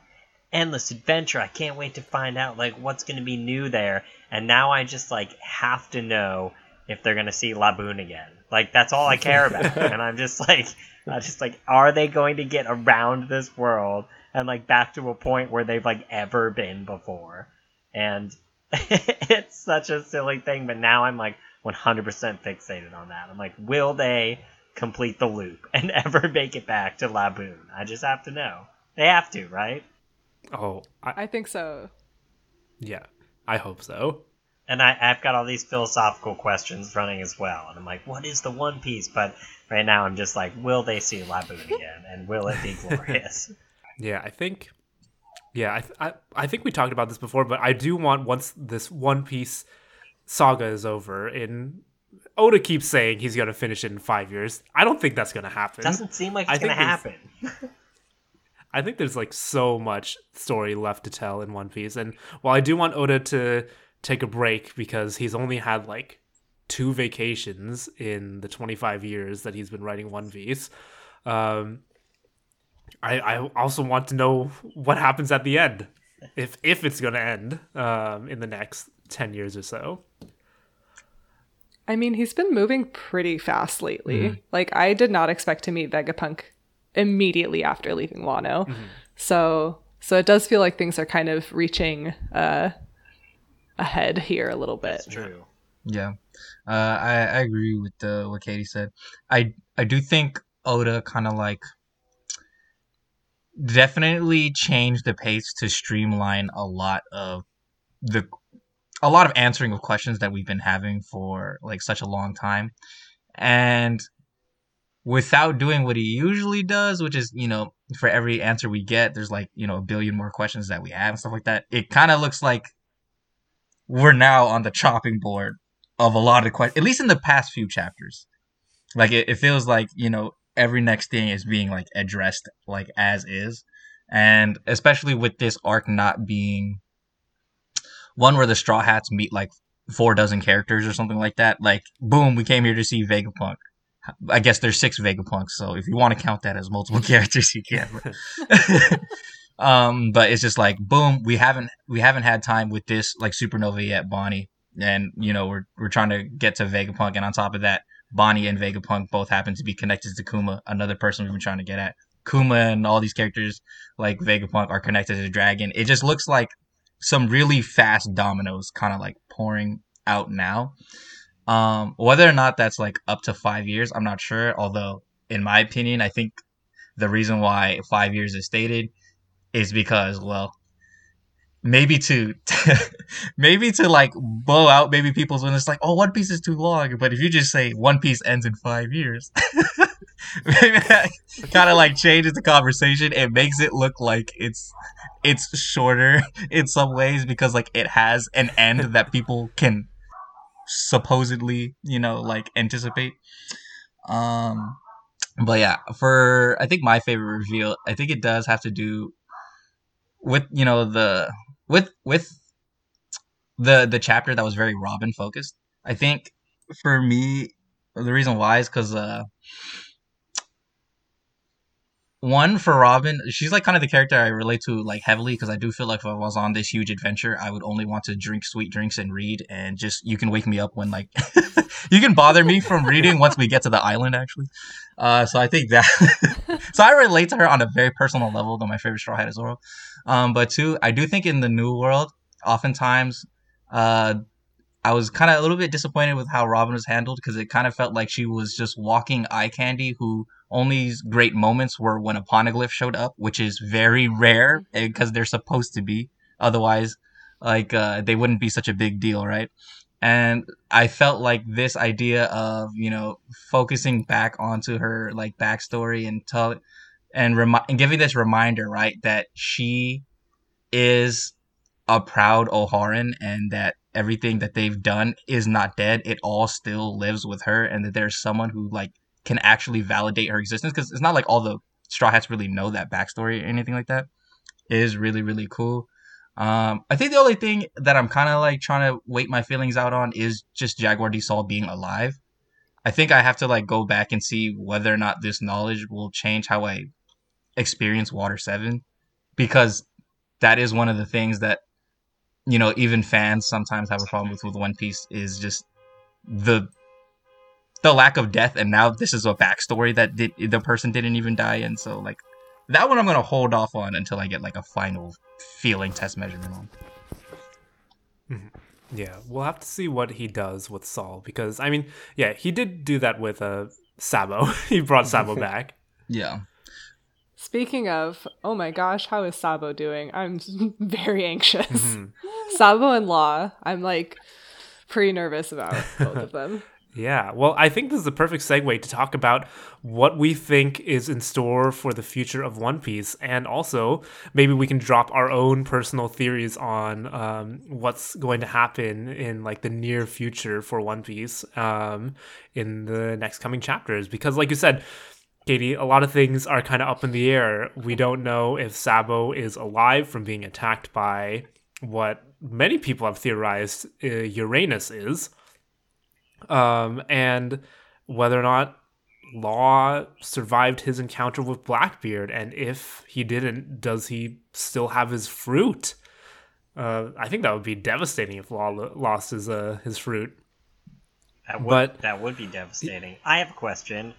endless adventure. I can't wait to find out like what's going to be new there. And now I just like have to know if they're going to see Laboon again. Like that's all I care about. and I'm just like I'm just like are they going to get around this world and like back to a point where they've like ever been before? And it's such a silly thing, but now I'm like 100% fixated on that. I'm like, will they complete the loop and ever make it back to Laboon? I just have to know. They have to, right? Oh, I, I think so. yeah, I hope so. And I, I've got all these philosophical questions running as well. And I'm like, what is the One Piece? But right now I'm just like, will they see Laboon again? And will it be glorious? Yeah, I think. Yeah, I, th- I I think we talked about this before, but I do want once this One Piece saga is over, and Oda keeps saying he's gonna finish it in five years. I don't think that's gonna happen. Doesn't seem like it's going to happen. I think there's like so much story left to tell in One Piece, and while I do want Oda to take a break because he's only had like two vacations in the 25 years that he's been writing One Piece. Um, I, I also want to know what happens at the end, if if it's going to end um, in the next 10 years or so. I mean, he's been moving pretty fast lately. Like, I did not expect to meet Vegapunk immediately after leaving Wano. So, so it does feel like things are kind of reaching uh, ahead here a little bit. That's true. Yeah, uh, I I agree with uh, what Katie said. I I do think Oda kind of like definitely changed the pace to streamline a lot of the a lot of answering of questions that we've been having for like such a long time, and without doing what he usually does, which is you know for every answer we get, there's like you know a billion more questions that we have and stuff like that. It kind of looks like we're now on the chopping board of a lot of questions, at least in the past few chapters. Like it, it feels like you know every next thing is being like addressed like as is, and especially with this arc not being one where the Straw Hats meet like four dozen characters or something like that. Like boom, we came here to see Vegapunk. I guess there's six Vegapunks, so if you want to count that as multiple characters, you can. um, but it's just like boom, we haven't we haven't had time with this like supernova yet, Bonnie, and you know we're we're trying to get to Vegapunk, and on top of that, Bonnie and Vegapunk both happen to be connected to Kuma, another person we've been trying to get at. Kuma and all these characters like Vegapunk are connected to the dragon. It just looks like some really fast dominoes kind of like pouring out now. Um, whether or not that's like up to five years, I'm not sure. Although, in my opinion, I think the reason why five years is stated is because, well, maybe to maybe to like blow out maybe people's when it's like, oh, One Piece is too long. But if you just say One Piece ends in five years, maybe that kind of like changes the conversation. It makes it look like it's it's shorter in some ways because like it has an end that people can supposedly you know like anticipate. Um but yeah for i think my favorite reveal i think it does have to do with you know the with with the the chapter that was very robin focused. I think for me the reason why is because uh one for Robin, she's like kind of the character I relate to like heavily because I do feel like if I was on this huge adventure, I would only want to drink sweet drinks and read, and just you can wake me up when like you can bother me from reading once we get to the island actually. Uh, so I think that so I relate to her on a very personal level, though my favorite Straw Hat is Zoro. Um, but two, I do think in the new world, oftentimes, uh, I was kind of a little bit disappointed with how Robin was handled because it kind of felt like she was just walking eye candy who only great moments were when a poneglyph showed up, which is very rare because they're supposed to be. Otherwise, like uh, they wouldn't be such a big deal, right? And I felt like this idea of you know focusing back onto her like backstory and tell and remi- and giving this reminder, right, that she is a proud Oharan and that everything that they've done is not dead. It all still lives with her, and that there's someone who like can actually validate her existence because it's not like all the Straw Hats really know that backstory or anything like that. Is really really cool. Um, I think the only thing that I'm kind of like trying to wait my feelings out on is just Jaguar D Saul being alive. I think I have to like go back and see whether or not this knowledge will change how I experience Water Seven, because that is one of the things that you know even fans sometimes have a problem with with One Piece is just the the lack of death, and now this is a backstory that did the person didn't even die in. So like that one, I'm gonna hold off on until I get like a final feeling test measurement on. Yeah, we'll have to see what he does with Saul because I mean, yeah, he did do that with uh, Sabo. he brought Sabo back. Yeah. Speaking of, oh my gosh, how is Sabo doing? I'm very anxious. Sabo and Law, I'm like pretty nervous about both of them. Yeah, well, I think this is a perfect segue to talk about what we think is in store for the future of One Piece, and also maybe we can drop our own personal theories on um, what's going to happen in like the near future for One Piece um, in the next coming chapters. Because, like you said, Katie, a lot of things are kind of up in the air. We don't know if Sabo is alive from being attacked by what many people have theorized uh, Uranus is, um, and whether or not Law survived his encounter with Blackbeard, and if he didn't, does he still have his fruit? Uh, I think that would be devastating if Law lost his uh, his fruit. That would, But- that would be devastating. I have a question.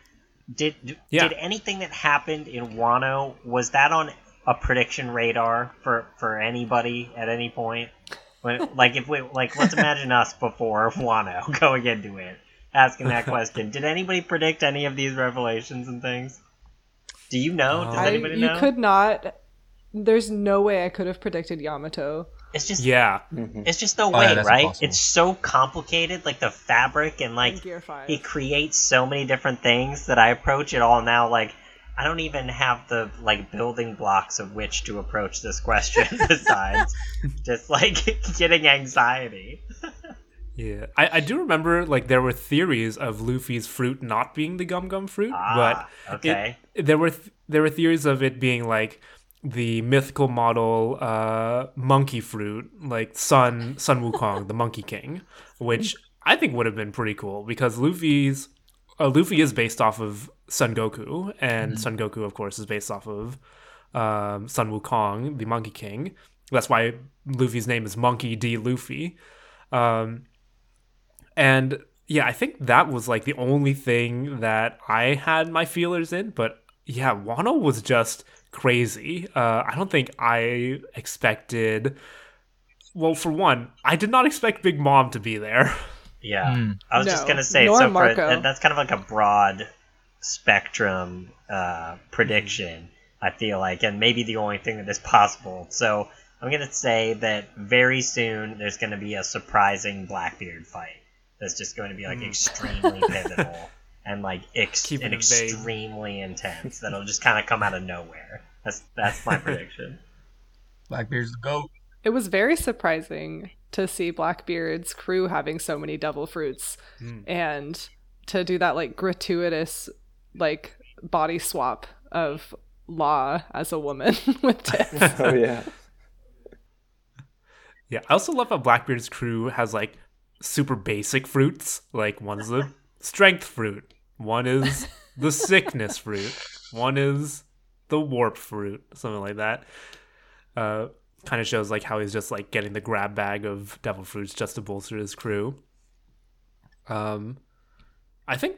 Did d- Yeah. did anything that happened in Wano was that on a prediction radar for for anybody at any point? When, like if we like let's imagine us before Wano going into it, asking that question. Did anybody predict any of these revelations and things? Do you know? Does I, anybody you know? could not. There's no way I could have predicted Yamato. It's just Yeah, mm-hmm. it's just no oh, yeah, way, that's right? impossible. It's so complicated, like the fabric and like in Gear Five. it creates so many different things that I approach it all now like I don't even have the like building blocks of which to approach this question besides just like getting anxiety. yeah. I, I do remember like there were theories of Luffy's fruit not being the Gum Gum fruit, Ah, but okay. it, there were th- there were theories of it being like the mythical model uh, monkey fruit, like Sun Sun Wukong, the Monkey King, which I think would have been pretty cool because Luffy's uh, Luffy is based off of Son Goku, and Son Goku, of course, is based off of um, Sun Wukong, the Monkey King. That's why Luffy's name is Monkey D. Luffy. Um, and yeah, I think that was like the only thing that I had my feelers in. But yeah, Wano was just crazy. Uh, I don't think I expected. Well, for one, I did not expect Big Mom to be there. Yeah. Hmm. I was just gonna say nor so for Marco. that- that's kind of like a broad spectrum uh, prediction, I feel like, and maybe the only thing that is possible. So I'm gonna say that very soon there's gonna be a surprising Blackbeard fight that's just going to be like Hmm. extremely pivotal and like ex- and it vague. extremely intense. That'll just kind of come out of nowhere. That's that's my prediction. Blackbeard's the goat. It was very surprising to see Blackbeard's crew having so many devil fruits Mm. and to do that like gratuitous like body swap of Law as a woman with tits. Oh yeah. Yeah, I also love how Blackbeard's crew has like super basic fruits. Like one's the strength fruit, one is the sickness fruit, one is the warp fruit, something like that. Uh, kind of shows like how he's just like getting the grab bag of devil fruits just to bolster his crew. Um, I think.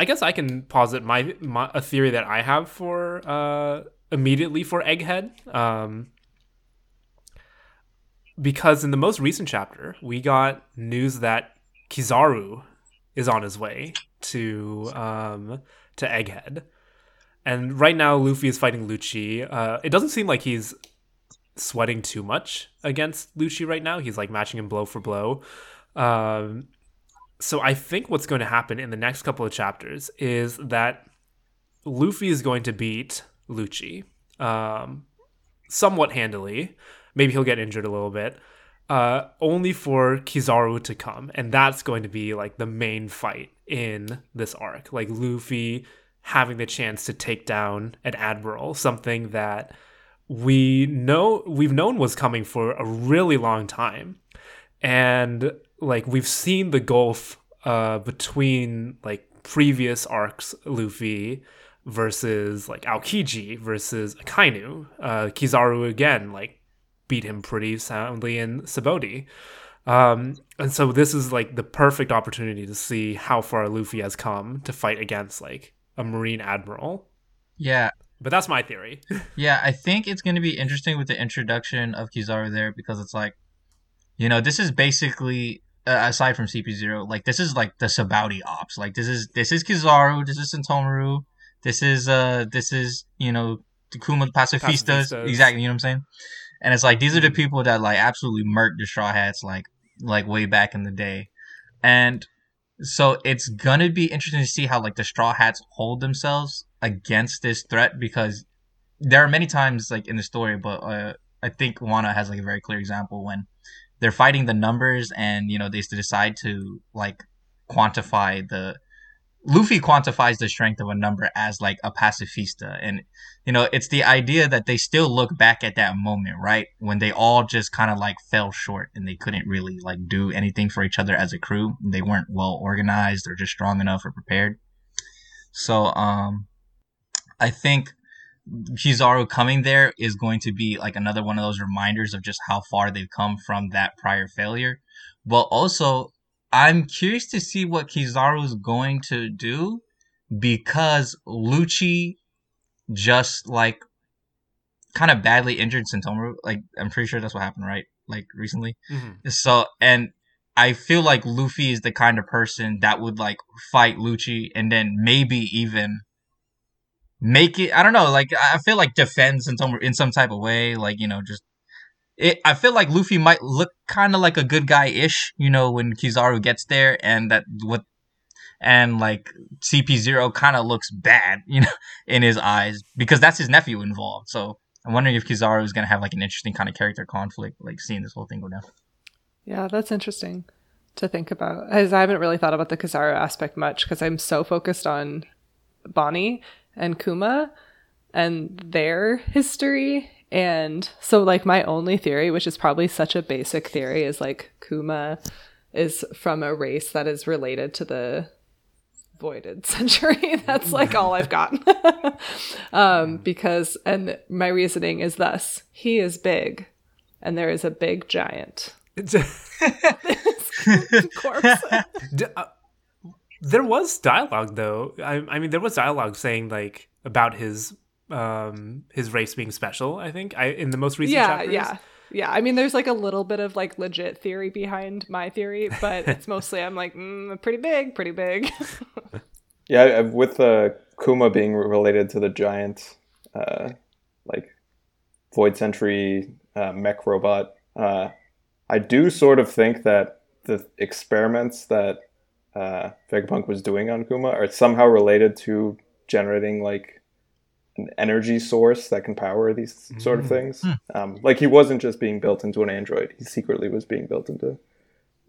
I guess I can posit my, my a theory that I have for uh immediately for Egghead. Um, because in the most recent chapter, we got news that Kizaru is on his way to um, to Egghead, and right now Luffy is fighting Lucci. Uh, it doesn't seem like he's sweating too much against Lucci right now. He's like matching him blow for blow. Um, so I think what's going to happen in the next couple of chapters is that Luffy is going to beat Lucci um, somewhat handily. Maybe he'll get injured a little bit. Uh, only for Kizaru to come, and that's going to be like the main fight in this arc. Like Luffy having the chance to take down an admiral, something that we know we've known was coming for a really long time, and like we've seen the gulf uh, between like previous arcs Luffy versus like Aokiji versus Akainu. Uh, Kizaru again like beat him pretty soundly in Sabaody. Um, and so this is like the perfect opportunity to see how far Luffy has come to fight against like a marine admiral. Yeah, But that's my theory. yeah. I think it's going to be interesting with the introduction of Kizaru there because it's like, you know, this is basically uh, aside from CP zero, like this is like the Sabaody ops. Like this is this is Kizaru, this is Sentomaru, this is uh this is you know the Pacifistas. Pacifistas. Exactly, you know what I'm saying? And it's like these are the people that like absolutely murked the Straw Hats like like way back in the day, and so it's gonna be interesting to see how like the Straw Hats hold themselves against this threat because there are many times like in the story, but uh, I think Wano has like a very clear example when they're fighting the numbers and you know they decide to like quantify the Luffy quantifies the strength of a number as like a pacifista, and you know it's the idea that they still look back at that moment, right, when they all just kind of like fell short and they couldn't really like do anything for each other as a crew. They weren't well organized or just strong enough or prepared. So, um, I think Kizaru coming there is going to be like another one of those reminders of just how far they've come from that prior failure. But also, I'm curious to see what Kizaru is going to do because Lucci just like kind of badly injured Sentomaru. Like I'm pretty sure that's what happened, right? Like recently. Mhm. So and I feel like Luffy is the kind of person that would like fight Lucci and then maybe even make it. I don't know. Like I feel like defends in some in some type of way. Like you know just. It, I feel like Luffy might look kind of like a good guy ish, you know, when Kizaru gets there, and that what, and like CP Zero kind of looks bad, you know, in his eyes because that's his nephew involved. So I'm wondering if Kizaru is gonna have like an interesting kind of character conflict, like seeing this whole thing go down. Yeah, that's interesting to think about. As I haven't really thought about the Kizaru aspect much because I'm so focused on Bonnie and Kuma and their history. And so, like, my only theory, which is probably such a basic theory, is like Kuma is from a race that is related to the voided century. That's like all I've got. um, because, and my reasoning is thus he is big, and there is a big giant corpse. D- there was dialogue though. I, I mean, there was dialogue saying like about his um his race being special. I think I in the most recent yeah, chapters. yeah. Yeah, I mean, there's like a little bit of like legit theory behind my theory, but it's mostly I'm like, mm, pretty big, pretty big. Yeah, with uh, Kuma being related to the giant, uh, like Void Century uh, mech robot, uh, I do sort of think that the experiments that uh, Vegapunk was doing on Kuma are somehow related to generating like an energy source that can power these sort of things. Um, like he wasn't just being built into an android; he secretly was being built into,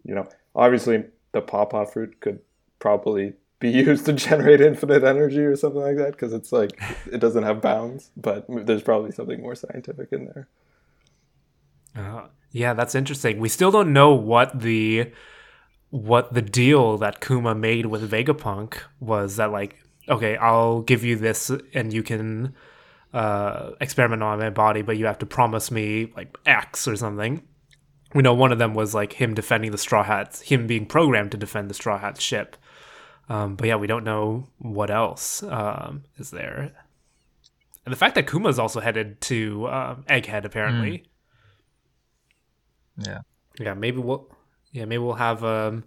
you know, obviously the pawpaw fruit could probably be used to generate infinite energy or something like that because it's like it doesn't have bounds but there's probably something more scientific in there Uh, yeah, that's interesting. We still don't know what the what the deal that Kuma made with Vegapunk was. That like, okay, I'll give you this, and you can uh, experiment on my body, but you have to promise me like X or something. We know one of them was like him defending the Straw Hats, him being programmed to defend the Straw Hat ship. Um, but yeah, we don't know what else um, is there. And the fact that Kuma's also headed to um, Egghead apparently. Yeah. Yeah, maybe we'll yeah, maybe we'll have um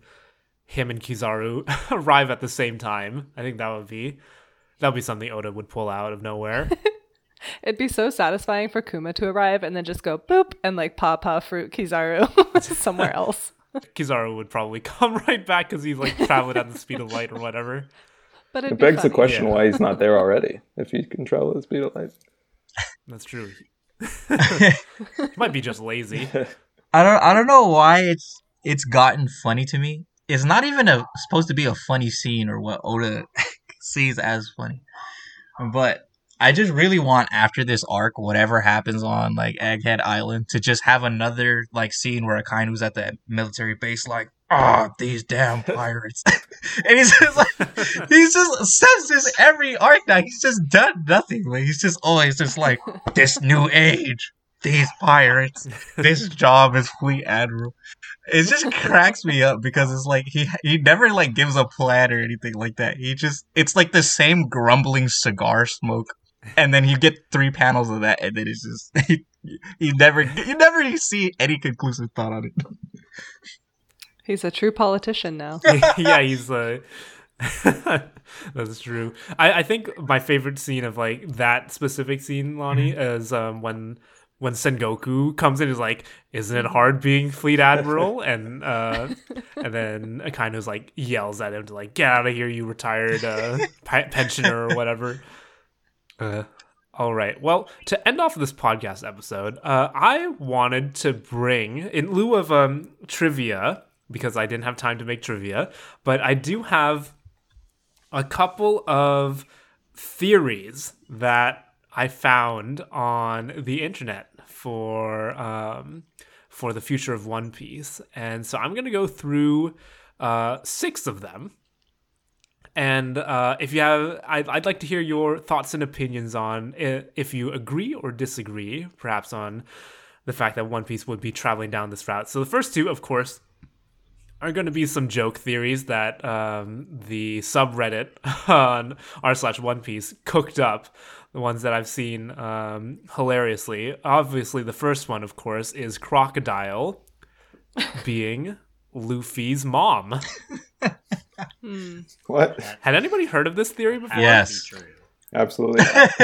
him and Kizaru arrive at the same time. I think that would be that would be something Oda would pull out of nowhere. It'd be so satisfying for Kuma to arrive and then just go boop and like paw paw fruit Kizaru somewhere else. Kizaru would probably come right back because he's like traveling at the speed of light or whatever. But it begs be the question Yeah. why he's not there already if he can travel at the speed of light That's true. he might be just lazy. I don't I don't know why it's it's gotten funny to me. It's not even a supposed to be a funny scene or what Oda sees as funny. But I just really want after this arc, whatever happens on like Egghead Island, to just have another like scene where Akainu's at the military base like, oh, these damn pirates. and he's just like he's just says this every arc now. He's just done nothing. Like he's just always just like this new age. These pirates this job as fleet admiral. It just cracks me up because it's like he he never like gives a plan or anything like that. He just it's like the same grumbling cigar smoke, and then you get three panels of that, and then it's just he, you never you never see any conclusive thought on it. He's a true politician now. yeah, he's uh that's true. I, I think my favorite scene of like that specific scene, Lonnie, is um when when Sengoku comes in is like, Isn't it hard being fleet admiral? and uh and then Akainu's like yells at him to like get out of here, you retired uh pe- pensioner or whatever. Uh all right. Well, to end off this podcast episode, uh, I wanted to bring, in lieu of um, trivia, because I didn't have time to make trivia, but I do have a couple of theories that I found on the internet for um, for the future of One Piece, and so I'm gonna go through uh, six of them. And uh, if you have, I'd, I'd like to hear your thoughts and opinions on if you agree or disagree, perhaps on the fact that One Piece would be traveling down this route. So the first two, of course, are going to be some joke theories that um, the subreddit on r slash One Piece cooked up. The ones that I've seen um, hilariously. Obviously, the first one, of course, is Crocodile being Luffy's mom. What? Had anybody heard of this theory before? Yes. would be true. Absolutely.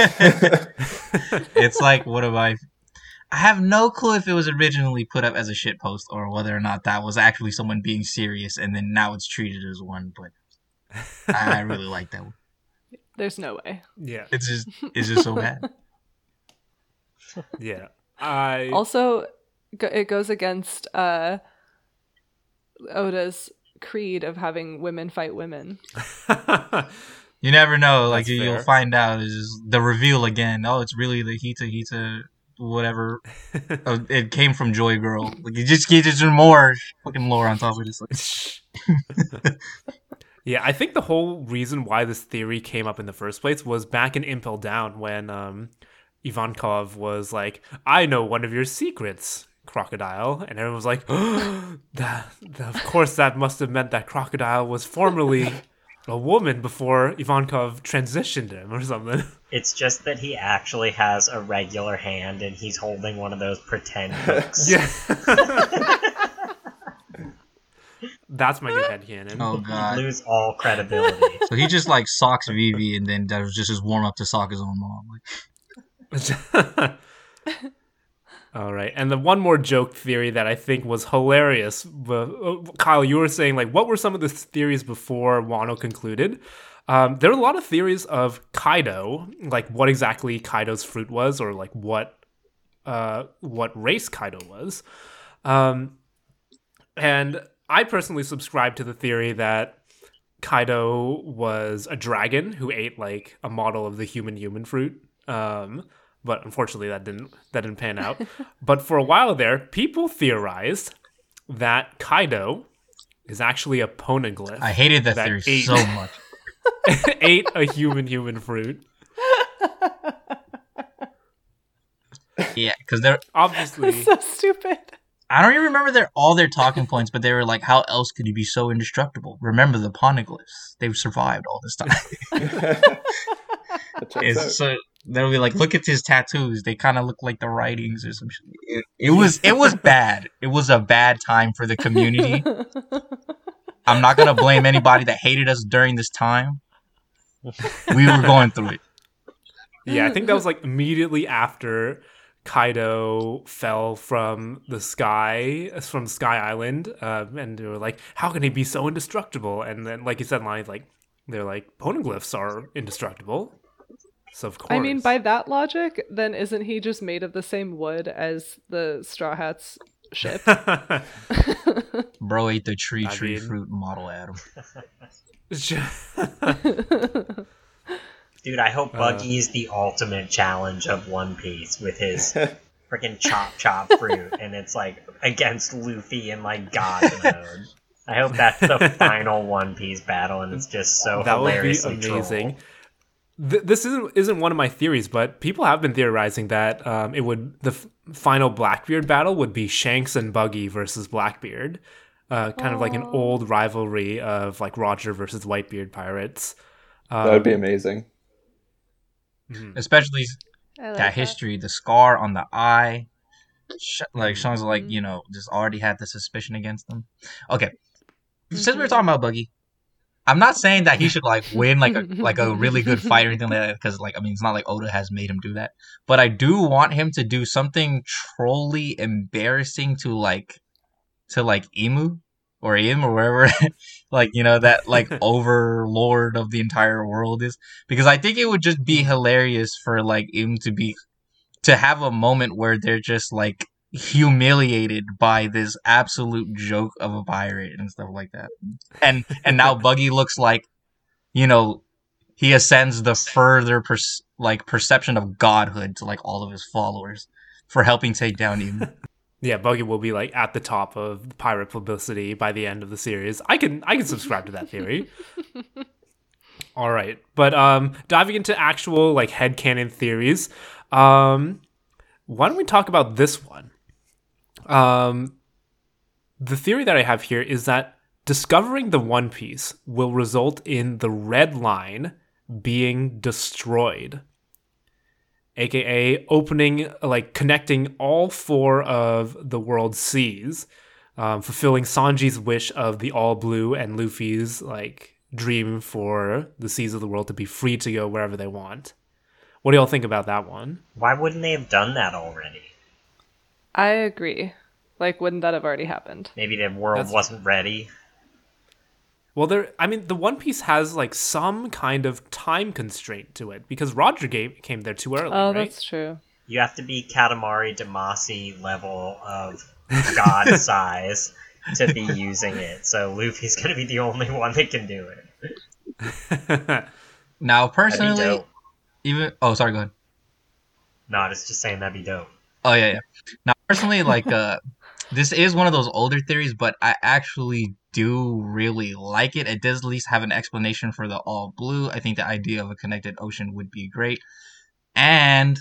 it's like what have I? I have no clue if it was originally put up as a shit post or whether or not that was actually someone being serious, and then now it's treated as one. But I, I really like that one. There's no way. Yeah, It's just it's just so bad. yeah. I Also, it goes against uh, Oda's creed of having women fight women. You never know. Like That's you, you'll fair. find out is just the reveal again. Oh, it's really the Hito Hito whatever. oh, it came from Joy Girl. Like you just get just more fucking lore on top of this. Like, yeah, I think the whole reason why this theory came up in the first place was back in Impel Down when um, Ivankov was like, "I know one of your secrets." Crocodile, and everyone was like, that, that- "Of course, that must have meant that Crocodile was formerly a woman before Ivankov transitioned him or something." It's just that he actually has a regular hand and he's holding one of those pretend hooks. Yeah, that's my new headcanon. oh You god. lose all credibility. So he just like socks Vivi, and then that was just his warm up to sock his own mom. Like, All right, and the one more joke theory that I think was hilarious. Uh, Kyle, you were saying like, what were some of the theories before Wano concluded? Um, there are a lot of theories of Kaido, like what exactly Kaido's fruit was, or like what uh, what race Kaido was. Um, and I personally subscribe to the theory that Kaido was a dragon who ate like a model of the human human fruit. Um, but unfortunately, that didn't that didn't pan out. but for a while there, people theorized that Kaido is actually a poneglyph. I hated that, That theory eight. so much. ate a human human fruit. Yeah, because they're Obviously, so stupid. I don't even remember their all their talking points, but they were like, "How else could you be so indestructible?" Remember the poneglyphs; they've survived all this time. That checks out. It's so they'll be like, "Look at his tattoos; they kind of look like the writings or some shit." It, it was it was bad. It was a bad time for the community. I'm not gonna blame anybody that hated us during this time. We were going through it. Yeah, I think that was like immediately after Kaido fell from the sky, from Sky Island, uh, and they were like, "How can he be so indestructible?" And then, like you said, Lonnie, like they're like poneglyphs are indestructible. So of course, I mean, by that logic, then isn't he just made of the same wood as the Straw Hats ship? Bro ate the tree I tree mean- fruit model Adam. Dude, I Uh. hope Buggy is the ultimate challenge of One Piece with his freaking chop chop fruit, and it's like against Luffy in like God mode. I hope that's the final One Piece battle, and it's just so that would be amazing. troll. Th- this isn't isn't one of my theories, but people have been theorizing that um, it would the f- final Blackbeard battle would be Shanks and Buggy versus Blackbeard, uh, kind of like an old rivalry of like Roger versus Whitebeard pirates. Um, that would be amazing. Mm-hmm. Especially like that history, the scar on the eye. Sh- like mm-hmm. Sean's like, mm-hmm. you know, just already had the suspicion against them. Okay, since we we're talking about Buggy, I'm not saying that he should like win like a like a really good fight or anything like that because like I mean it's not like Oda has made him do that, but I do want him to do something trolly embarrassing to like to like Im or him or wherever like you know that like overlord of the entire world is because I think it would just be hilarious for like him to be to have a moment where they're just like humiliated by this absolute joke of a pirate and stuff like that. And and now Buggy looks like you know, he ascends the further per- like perception of godhood to like all of his followers for helping take down Im. Yeah, Buggy will be like at the top of pirate publicity by the end of the series. I can I can subscribe to that theory. All right, but um, diving into actual like headcanon theories, um, why don't we talk about this one? Um, the theory that I have here is that discovering the One Piece will result in the Red Line being destroyed aka opening like connecting all four of the world's seas um, fulfilling sanji's wish of the all blue and luffy's like dream for the seas of the world to be free to go wherever they want what do y'all think about that one Why wouldn't they have done that already? I agree. Like, wouldn't that have already happened? Maybe the world That's- wasn't ready. Well there i mean the one piece has like some kind of time constraint to it because roger gave, came there too early Oh, right that's true. You have to be Katamari Damacy level of god size to be using it. So Luffy's gonna be the only one that can do it. Now, That'd be personally, dope. even oh, sorry, go ahead. No, I was just saying that'd be dope. Oh yeah, yeah. Now, personally, like uh, this is one of those older theories, but I actually do really like it. It does at least have an explanation for the all blue. I think the idea of a connected ocean would be great, and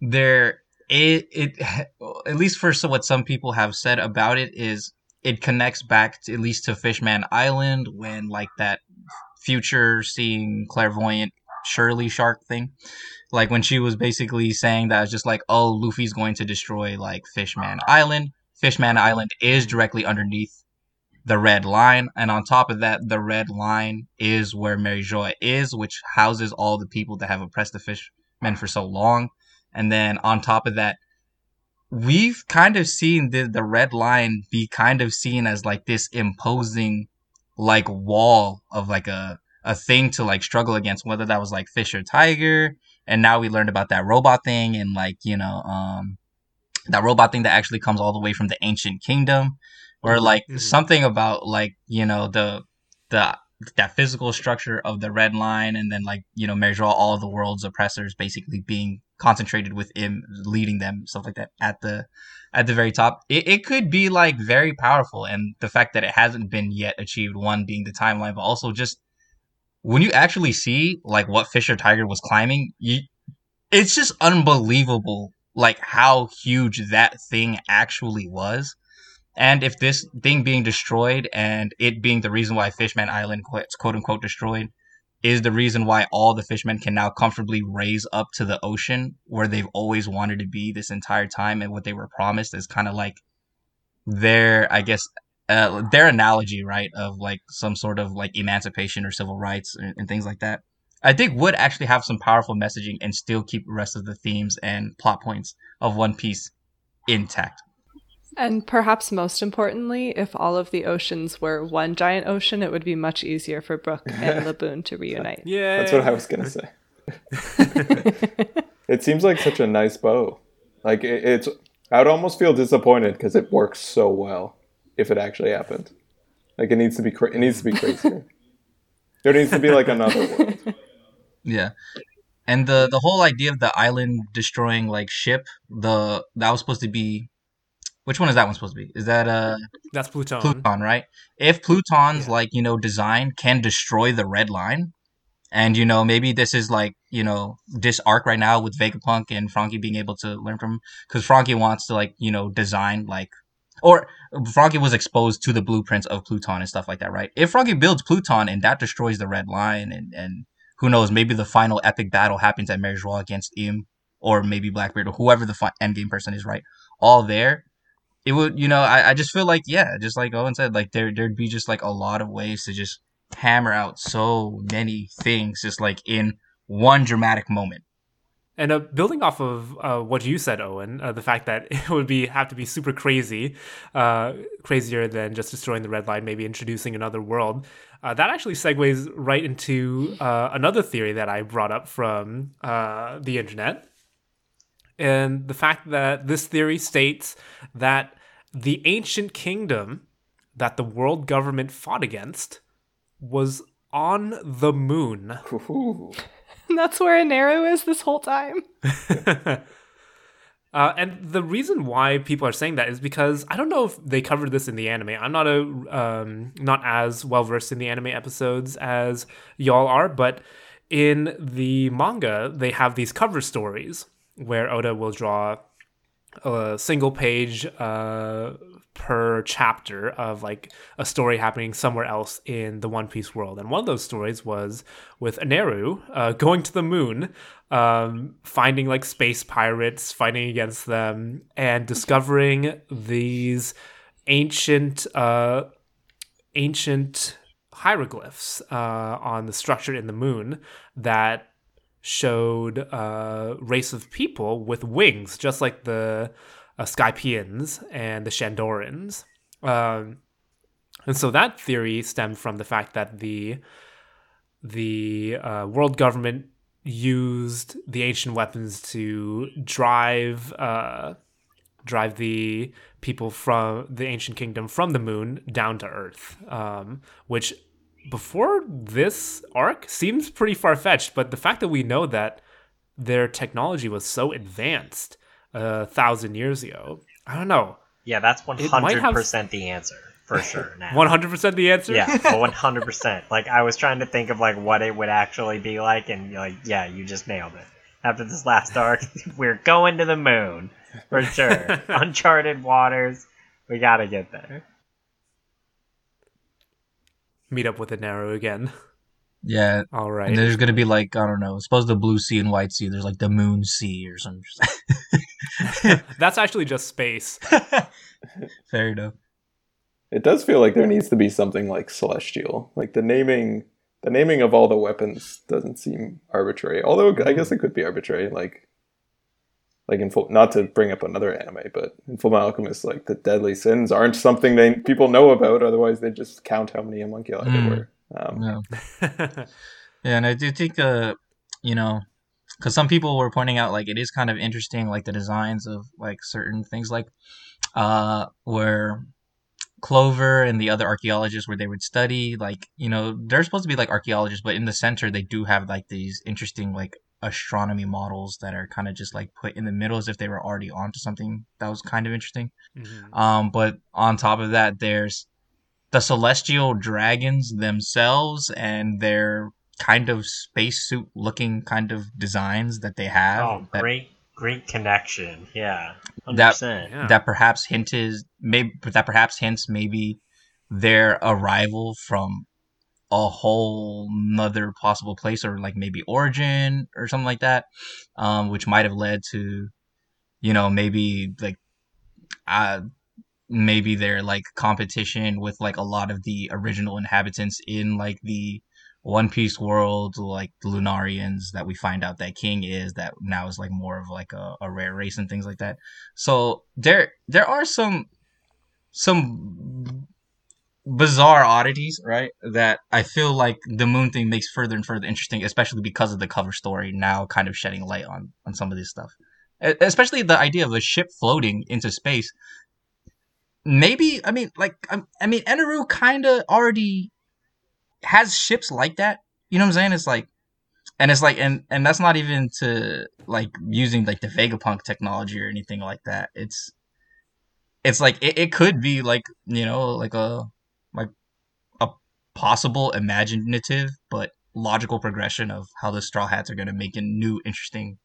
there it it at least for so what some people have said about it is it connects back to, at least to Fishman Island when like that future seeing clairvoyant Shirley shark thing like when she was basically saying that it's just like oh luffy's going to destroy like fishman island fishman island is directly underneath the red line and on top of that the red line is where mary joy is which houses all the people that have oppressed the fishmen for so long. And then on top of that we've kind of seen the, the red line be kind of seen as like this imposing like wall of like a a thing to like struggle against whether that was like Fisher Tiger. And now we learned about that robot thing and like you know um that robot thing that actually comes all the way from the ancient kingdom or like Mhm. something about like you know the the that physical structure of the red line and then like you know measure all the world's oppressors basically being concentrated with him leading them stuff like that at the at the very top it, it could be like very powerful and the fact that it hasn't been yet achieved one being the timeline but also just when you actually see like what Fisher Tiger was climbing, you it's just unbelievable like how huge that thing actually was. And if this thing being destroyed and it being the reason why Fishman Island quote, quote unquote destroyed is the reason why all the fishmen can now comfortably raise up to the ocean where they've always wanted to be this entire time and what they were promised is kind of like their I guess uh, their analogy, right, of like some sort of like emancipation or civil rights and, and things like that, I think would actually have some powerful messaging and still keep the rest of the themes and plot points of One Piece intact. And perhaps most importantly, if all of the oceans were one giant ocean, it would be much easier for Brook and Laboon to reunite. yeah That's what I was gonna say. it seems like such a nice bow. Like it, it's, I would almost feel disappointed because it works so well. If it actually happened, like it needs to be, cra- it needs to be crazier. there needs to be like another world. Yeah. And the the whole idea of the island destroying like ship, the that was supposed to be which one is that one supposed to be? Is that uh that's pluton Pluton, right? If Pluton's Yeah. like, you know, design can destroy the red line, and you know, maybe this is like, you know, this arc right now with Vegapunk and Franky being able to learn from because Franky wants to like, you know, design like or Franky was exposed to the blueprints of Pluton and stuff like that, right? If Franky builds Pluton and that destroys the red line and and who knows, maybe the final epic battle happens at Mary Joie against Im or maybe Blackbeard or whoever the fi- endgame person is, right? All there it would you know I, I just feel like yeah just like owen said like there there'd be just like a lot of ways to just hammer out so many things just like in one dramatic moment And uh, building off of uh, what you said, Owen, uh, the fact that it would be have to be super crazy, uh, crazier than just destroying the red line, maybe introducing another world. Uh, that actually segues right into uh, another theory that I brought up from the internet, and the fact that this theory states that the ancient kingdom that the world government fought against was on the moon. And that's where Eneru is this whole time. Uh, and the reason why people are saying that is because I don't know if they covered this in the anime. I'm not a um, not as well versed in the anime episodes as y'all are, but in the manga they have these cover stories where Oda will draw a single page uh, per chapter of like a story happening somewhere else in the One Piece world. And one of those stories was with Eneru uh, going to the moon, um, finding like space pirates, fighting against them, and discovering these ancient, uh, ancient hieroglyphs uh, on the structure in the moon that showed a race of people with wings, just like the uh, Skypians and the Shandorans. Um, and so that theory stemmed from the fact that the the uh, world government used the ancient weapons to drive uh, drive the people from the ancient kingdom from the moon down to Earth, um, which before this arc seems pretty far fetched. But the fact that we know that their technology was so advanced a thousand years ago, I don't know. Yeah, that's one hundred percent the answer for sure. Now. One hundred percent the answer. Yeah, one hundred percent. Like I was trying to think of like what it would actually be like, and like yeah, you just nailed it. After this last arc, we're going to the moon for sure. Uncharted waters. We gotta get there. Meet up with Eneru again. Yeah, All right. and there's gonna be like I don't know. Suppose the blue sea and white sea. There's like the moon sea or something. That's actually just space. Fair enough. It does feel like there needs to be something like celestial. Like the naming, the naming of all the weapons doesn't seem arbitrary. Although I guess it could be arbitrary. Like, like in full, not to bring up another anime, but in Full Metal Alchemist, like the deadly sins aren't something they people know about. Otherwise, they just count how many homunculi there Mm. were. Um, Yeah. Yeah, and I do think, uh, you know, because some people were pointing out like it is kind of interesting, like the designs of like certain things, like uh, where Clover and the other archaeologists, where they would study, like you know, they're supposed to be like archaeologists, but in the center they do have like these interesting like astronomy models that are kind of just like put in the middle as if they were already onto something that was kind of interesting. Mhm. Um, but on top of that, there's the celestial dragons themselves and their kind of spacesuit looking kind of designs that they have Oh, that, great, great connection. Yeah, hundred That- Yeah. that perhaps hint is maybe that perhaps hints maybe their arrival from a whole nother possible place or like maybe origin or something like that um which might have led to you know maybe like uh maybe their like competition with like a lot of the original inhabitants in like the one piece world like the lunarians that we find out that king is that now is like more of like a, a rare race and things like that. So there there are some some bizarre oddities, right? That I feel like the moon thing makes further and further interesting, especially because of the cover story now kind of shedding light on on some of this stuff. Especially the idea of a ship floating into space. Maybe I mean like I, I mean Eneru kind of already has ships like that. You know what I'm saying? It's like and it's like and and that's not even to like using like the Vegapunk technology or anything like that. It's it's like it, it could be like you know like a like a possible imaginative but logical progression of how the straw hats are going to make a new interesting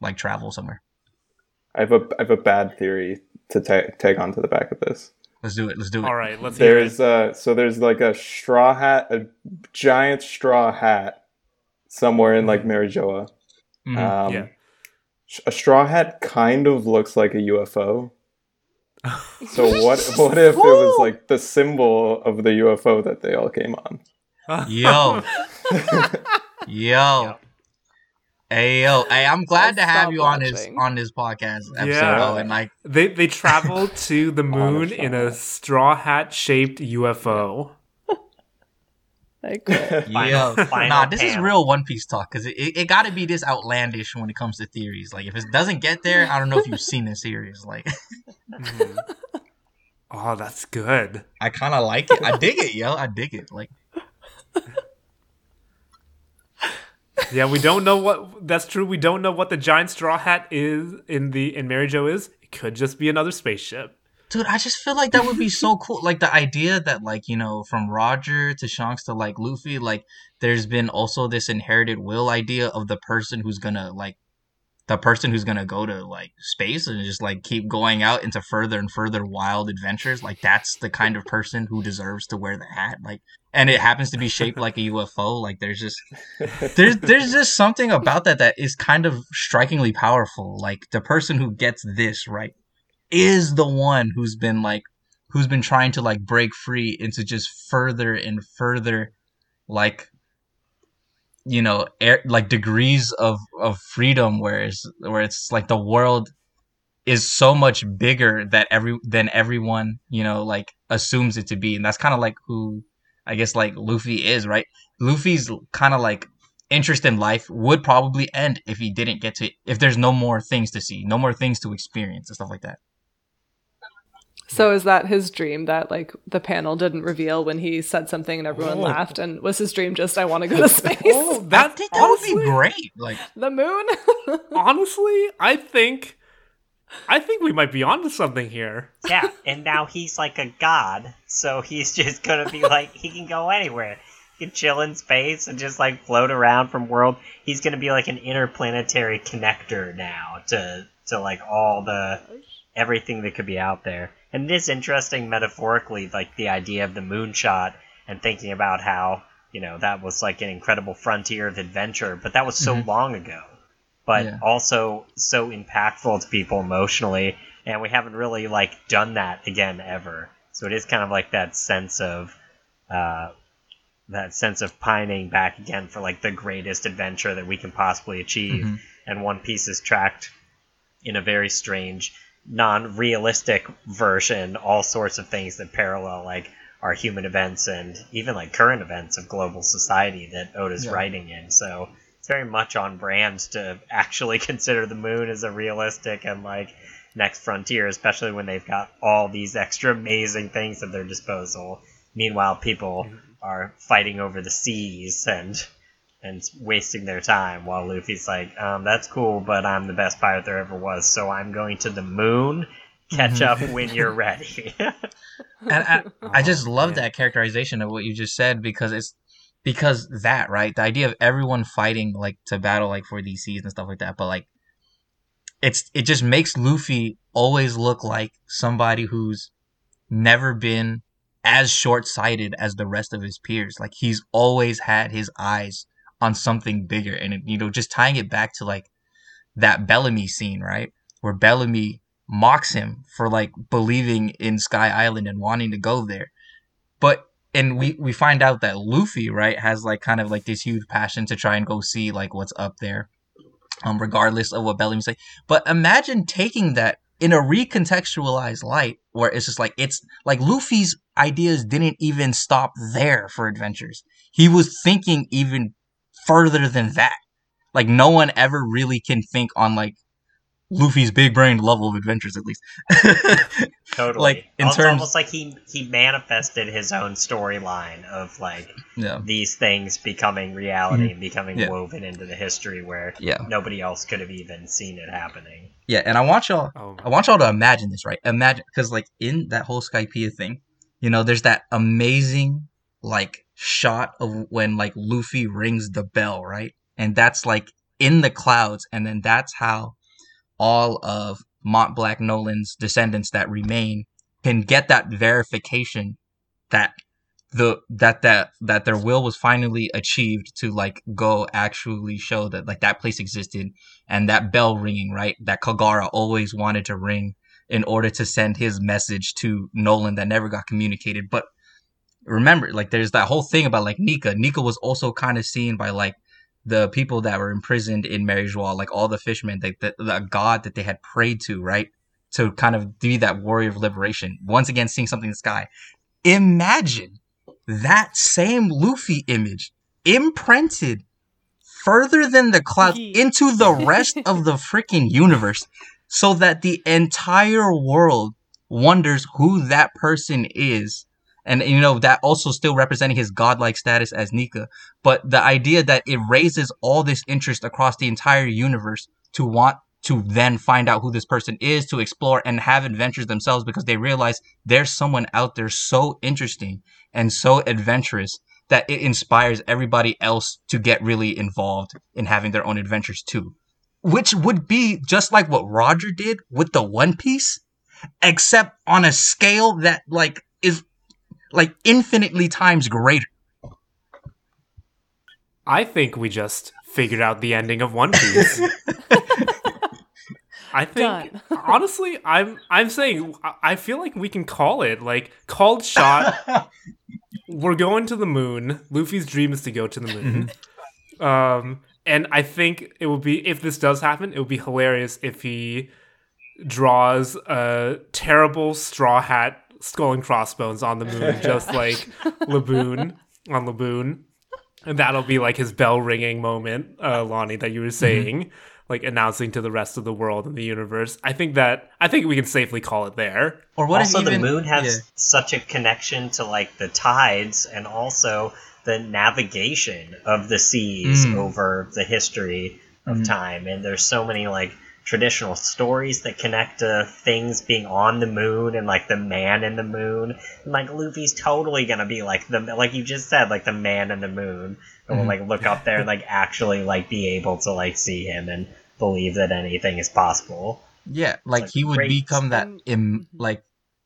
like travel somewhere I have a I have a bad theory to ta- tag onto the back of this. let's do it let's do it All right, let's hear it. There's uh so there's like a straw hat, a giant straw hat somewhere in like Marijoa. Mhm. Um, Yeah. A straw hat kind of looks like a UFO. So what what if it was like the symbol of the UFO that they all came on? yo. Yo. Hey yo. Hey i'm glad to I'll have stop you on his on this podcast episode Yeah. oh, and like They they travel to the moon in a straw hat shaped UFO. I quit. Final- Yo, final nah, this is real One Piece talk because it, it, it got to be this outlandish when it comes to theories. Like, if it doesn't get there, I don't know if you've seen the series. Like, Mhm. oh, that's good. I kind of like it. I dig it, yo. I dig it. Like, Yeah, we don't know what that's true. We don't know what the giant straw hat is in the in Mary Jo is. It could just be another spaceship. Dude, I just feel like that would be so cool. Like the idea that like, you know, from Roger to Shanks to like Luffy, like there's been also this inherited will idea of the person who's gonna like the person who's gonna go to like space and just like keep going out into further and further wild adventures. Like that's the kind of person who deserves to wear the hat. Like and it happens to be shaped like a UFO. Like there's just there's there's just something about that that is kind of strikingly powerful. Like the person who gets this right is the one who's been like who's been trying to like break free into just further and further like you know air, like degrees of of freedom where it's where it's like the world is so much bigger that every than everyone you know like assumes it to be. And that's kind of like who i guess like luffy is right? Luffy's kind of like interest in life would probably end if he didn't get to if there's no more things to see no more things to experience and stuff like that So is that his dream that like the panel didn't reveal when he said something and everyone Oh. laughed and was his dream just I want to go to oh, space? Oh, that that would be great like the moon? honestly, I think I think we might be onto something here. Yeah, and now he's like a god, so he's just gonna be like he can go anywhere. He can chill in space and just like float around from world. He's gonna be like an interplanetary connector now to to like all the everything that could be out there. And it is interesting metaphorically, like the idea of the moonshot and thinking about how, you know, that was like an incredible frontier of adventure, but that was so Mhm. long ago. But Yeah. also so impactful to people emotionally, and we haven't really like done that again ever. So it is kind of like that sense of uh, that sense of pining back again for like the greatest adventure that we can possibly achieve. Mhm. And One Piece is tracked in a very strange, non-realistic version. All sorts of things that parallel like our human events and even like current events of global society that Oda's Yeah. writing in. So it's very much on brand to actually consider the moon as a realistic and like next frontier, especially when they've got all these extra amazing things at their disposal. Meanwhile, people mm-hmm. are fighting over the seas and and wasting their time while Luffy's like, um, that's cool, but I'm the best pirate there ever was, so I'm going to the moon. Catch Mhm. up when you're ready. and I, I just love yeah. that characterization of what you just said because it's because that right the idea of everyone fighting like to battle like for these seas and stuff like that but like it's it just makes luffy always look like somebody who's never been as short-sighted as the rest of his peers like he's always had his eyes on something bigger and you know just tying it back to like that bellamy scene right where bellamy mocks him for like believing in Sky Island and wanting to go there. But and we we find out that Luffy, right, has like kind of like this huge passion to try and go see like what's up there. Um regardless of what Bellamy say. But imagine taking that in a recontextualized light where it's just like it's like Luffy's ideas didn't even stop there for adventures. He was thinking even further than that. Like no one ever really can think on like Luffy's big brain level of adventures at least. totally. Like, in it's terms- almost like he he manifested his own storyline of like yeah. these things becoming reality and becoming Mm-hmm. Yeah. woven into the history where Yeah. nobody else could have even seen it happening. Yeah, and I want y'all Oh, I want y'all to imagine this, right? Imagine because like in that whole Skypiea thing, you know, there's that amazing like shot of when like Luffy rings the bell, right? And that's like in the clouds, and then that's how all of Montblanc Noland's descendants that remain can get that verification that the that that that their will was finally achieved to like go actually show that like that place existed and that bell ringing right that Calgara always wanted to ring in order to send his message to Nolan that never got communicated but remember like there's that whole thing about like Nika Nika was also kind of seen by like the people that were imprisoned in Mary Joie, like all the fishermen, like the, the god that they had prayed to, right? To kind of be that warrior of liberation. Once again, seeing something in the sky. Imagine that same Luffy image imprinted further than the clouds into the rest of the freaking universe so that the entire world wonders who that person is and you know that also still representing his godlike status as Nika. But the idea that it raises all this interest across the entire universe to want to then find out who this person is, to explore and have adventures themselves because they realize there's someone out there so interesting and so adventurous that it inspires everybody else to get really involved in having their own adventures too. Which would be just like what Roger did with the One Piece, except on a scale that like is like infinitely times greater. I think we just figured out the ending of One Piece. I think Done. honestly, I'm I'm saying I- I feel like we can call it like called shot. We're going to the moon. Luffy's dream is to go to the moon. Um, and I think it would be if this does happen, it would be hilarious if he draws a terrible straw hat, skull and crossbones on the moon, just like Laboon on Laboon. And that'll be like his bell ringing moment, uh, Lonnie, that you were saying, like announcing to the rest of the world and the universe. I think that I think we can safely call it there. Or what also, if even, the moon has yeah. such a connection to like the tides and also the navigation of the seas Mm. over the history of Mhm. time. And there's so many like traditional stories that connect to things being on the moon and like the man in the moon. And like Luffy's totally gonna be like the like you just said, like the man in the moon. And we'll Mhm. like look up there and like actually like be able to like see him and believe that anything is possible. Yeah, like like he would become that Im, like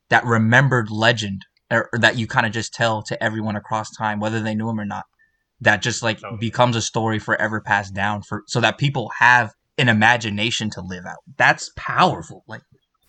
that remembered legend, or, or that you kind of just tell to everyone across time, whether they knew him or not. That just like becomes a story forever passed down for so that people have an imagination to live out. That's powerful. Like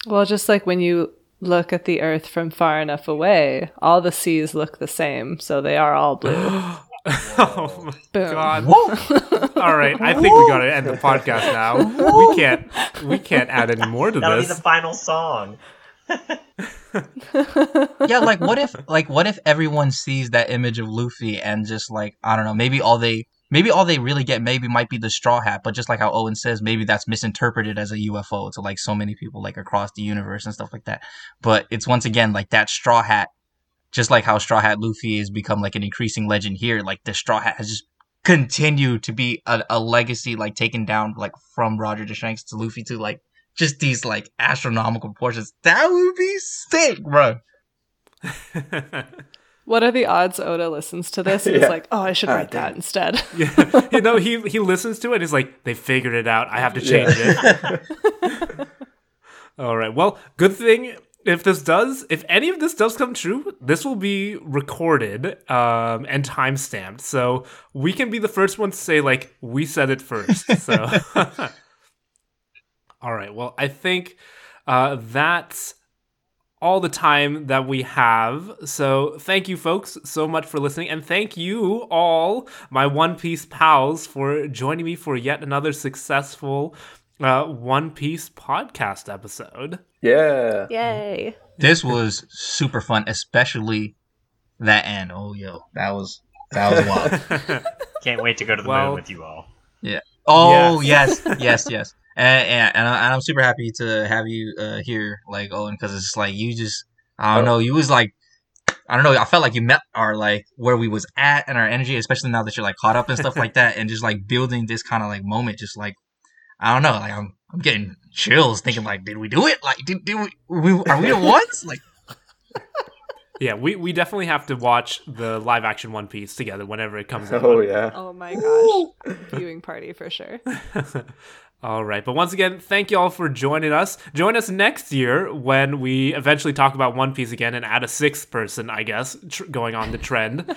Well, just like when you look at the Earth from far enough away, all the seas look the same, so they are all blue. oh my god. All right, I think we gotta end the podcast now. We can't we can't add any more to this. That'll be the final song. yeah, like what if like what if everyone sees that image of Luffy and just like I don't know, maybe all they maybe all they really get maybe might be the straw hat, but just like how Owen says, maybe that's misinterpreted as a UFO to like so many people like across the universe and stuff like that. But it's once again like that straw hat, just like how Straw Hat Luffy has become like an increasing legend here, like the straw hat has just continued to be a, a legacy like taken down like from Roger DeShanks to Luffy to like just these like astronomical proportions. That would be sick, bro. What are the odds Oda listens to this and is Yeah. like, oh, I should Ah, write that damn. instead? yeah, you know, he he listens to it. He's like, they figured it out. I have to change it. All right. Well, good thing if this does, if any of this does come true, this will be recorded um, and time stamped, so we can be the first ones to say like we said it first. So, all right. Well, I think uh, that's all the time that we have. So thank you folks so much for listening and thank you all my One Piece pals for joining me for yet another successful uh, One Piece podcast episode. Yeah. Yay. This was super fun, especially that end. Oh, yo, that was that was wild. Can't wait to go to the Well- moon with you all. Yeah. Oh Yes. yes, yes, yes, and and, and, I, and I'm super happy to have you uh, here, like Owen, because it's like you just I don't know, you was like I don't know, I felt like you met our like where we was at and our energy, especially now that you're like caught up and stuff like that, and just like building this kind of like moment, just like I don't know, like I'm I'm getting chills thinking like, did we do it? Like, did, did we, we are we the ones? Like, yeah, we, we definitely have to watch the live action One Piece together whenever it comes out. Oh yeah. Oh my gosh. Viewing party for sure. All right. But once again, thank you all for joining us. Join us next year when we eventually talk about One Piece again and add a sixth person, I guess, tr- going on the trend.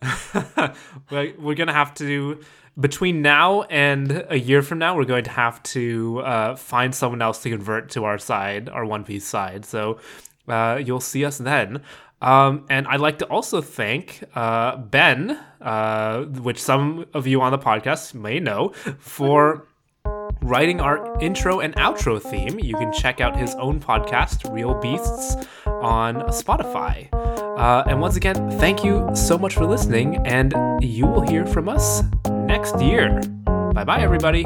We're going to have to, between now and a year from now, we're going to have to uh, find someone else to convert to our side, our One Piece side. So uh, you'll see us then. Um, and I'd like to also thank uh, Ben, uh, which some of you on the podcast may know, for writing our intro and outro theme. You can check out his own podcast, Real Beasts, on Spotify. Uh, and once again, thank you so much for listening, and you will hear from us next year. Bye bye, everybody.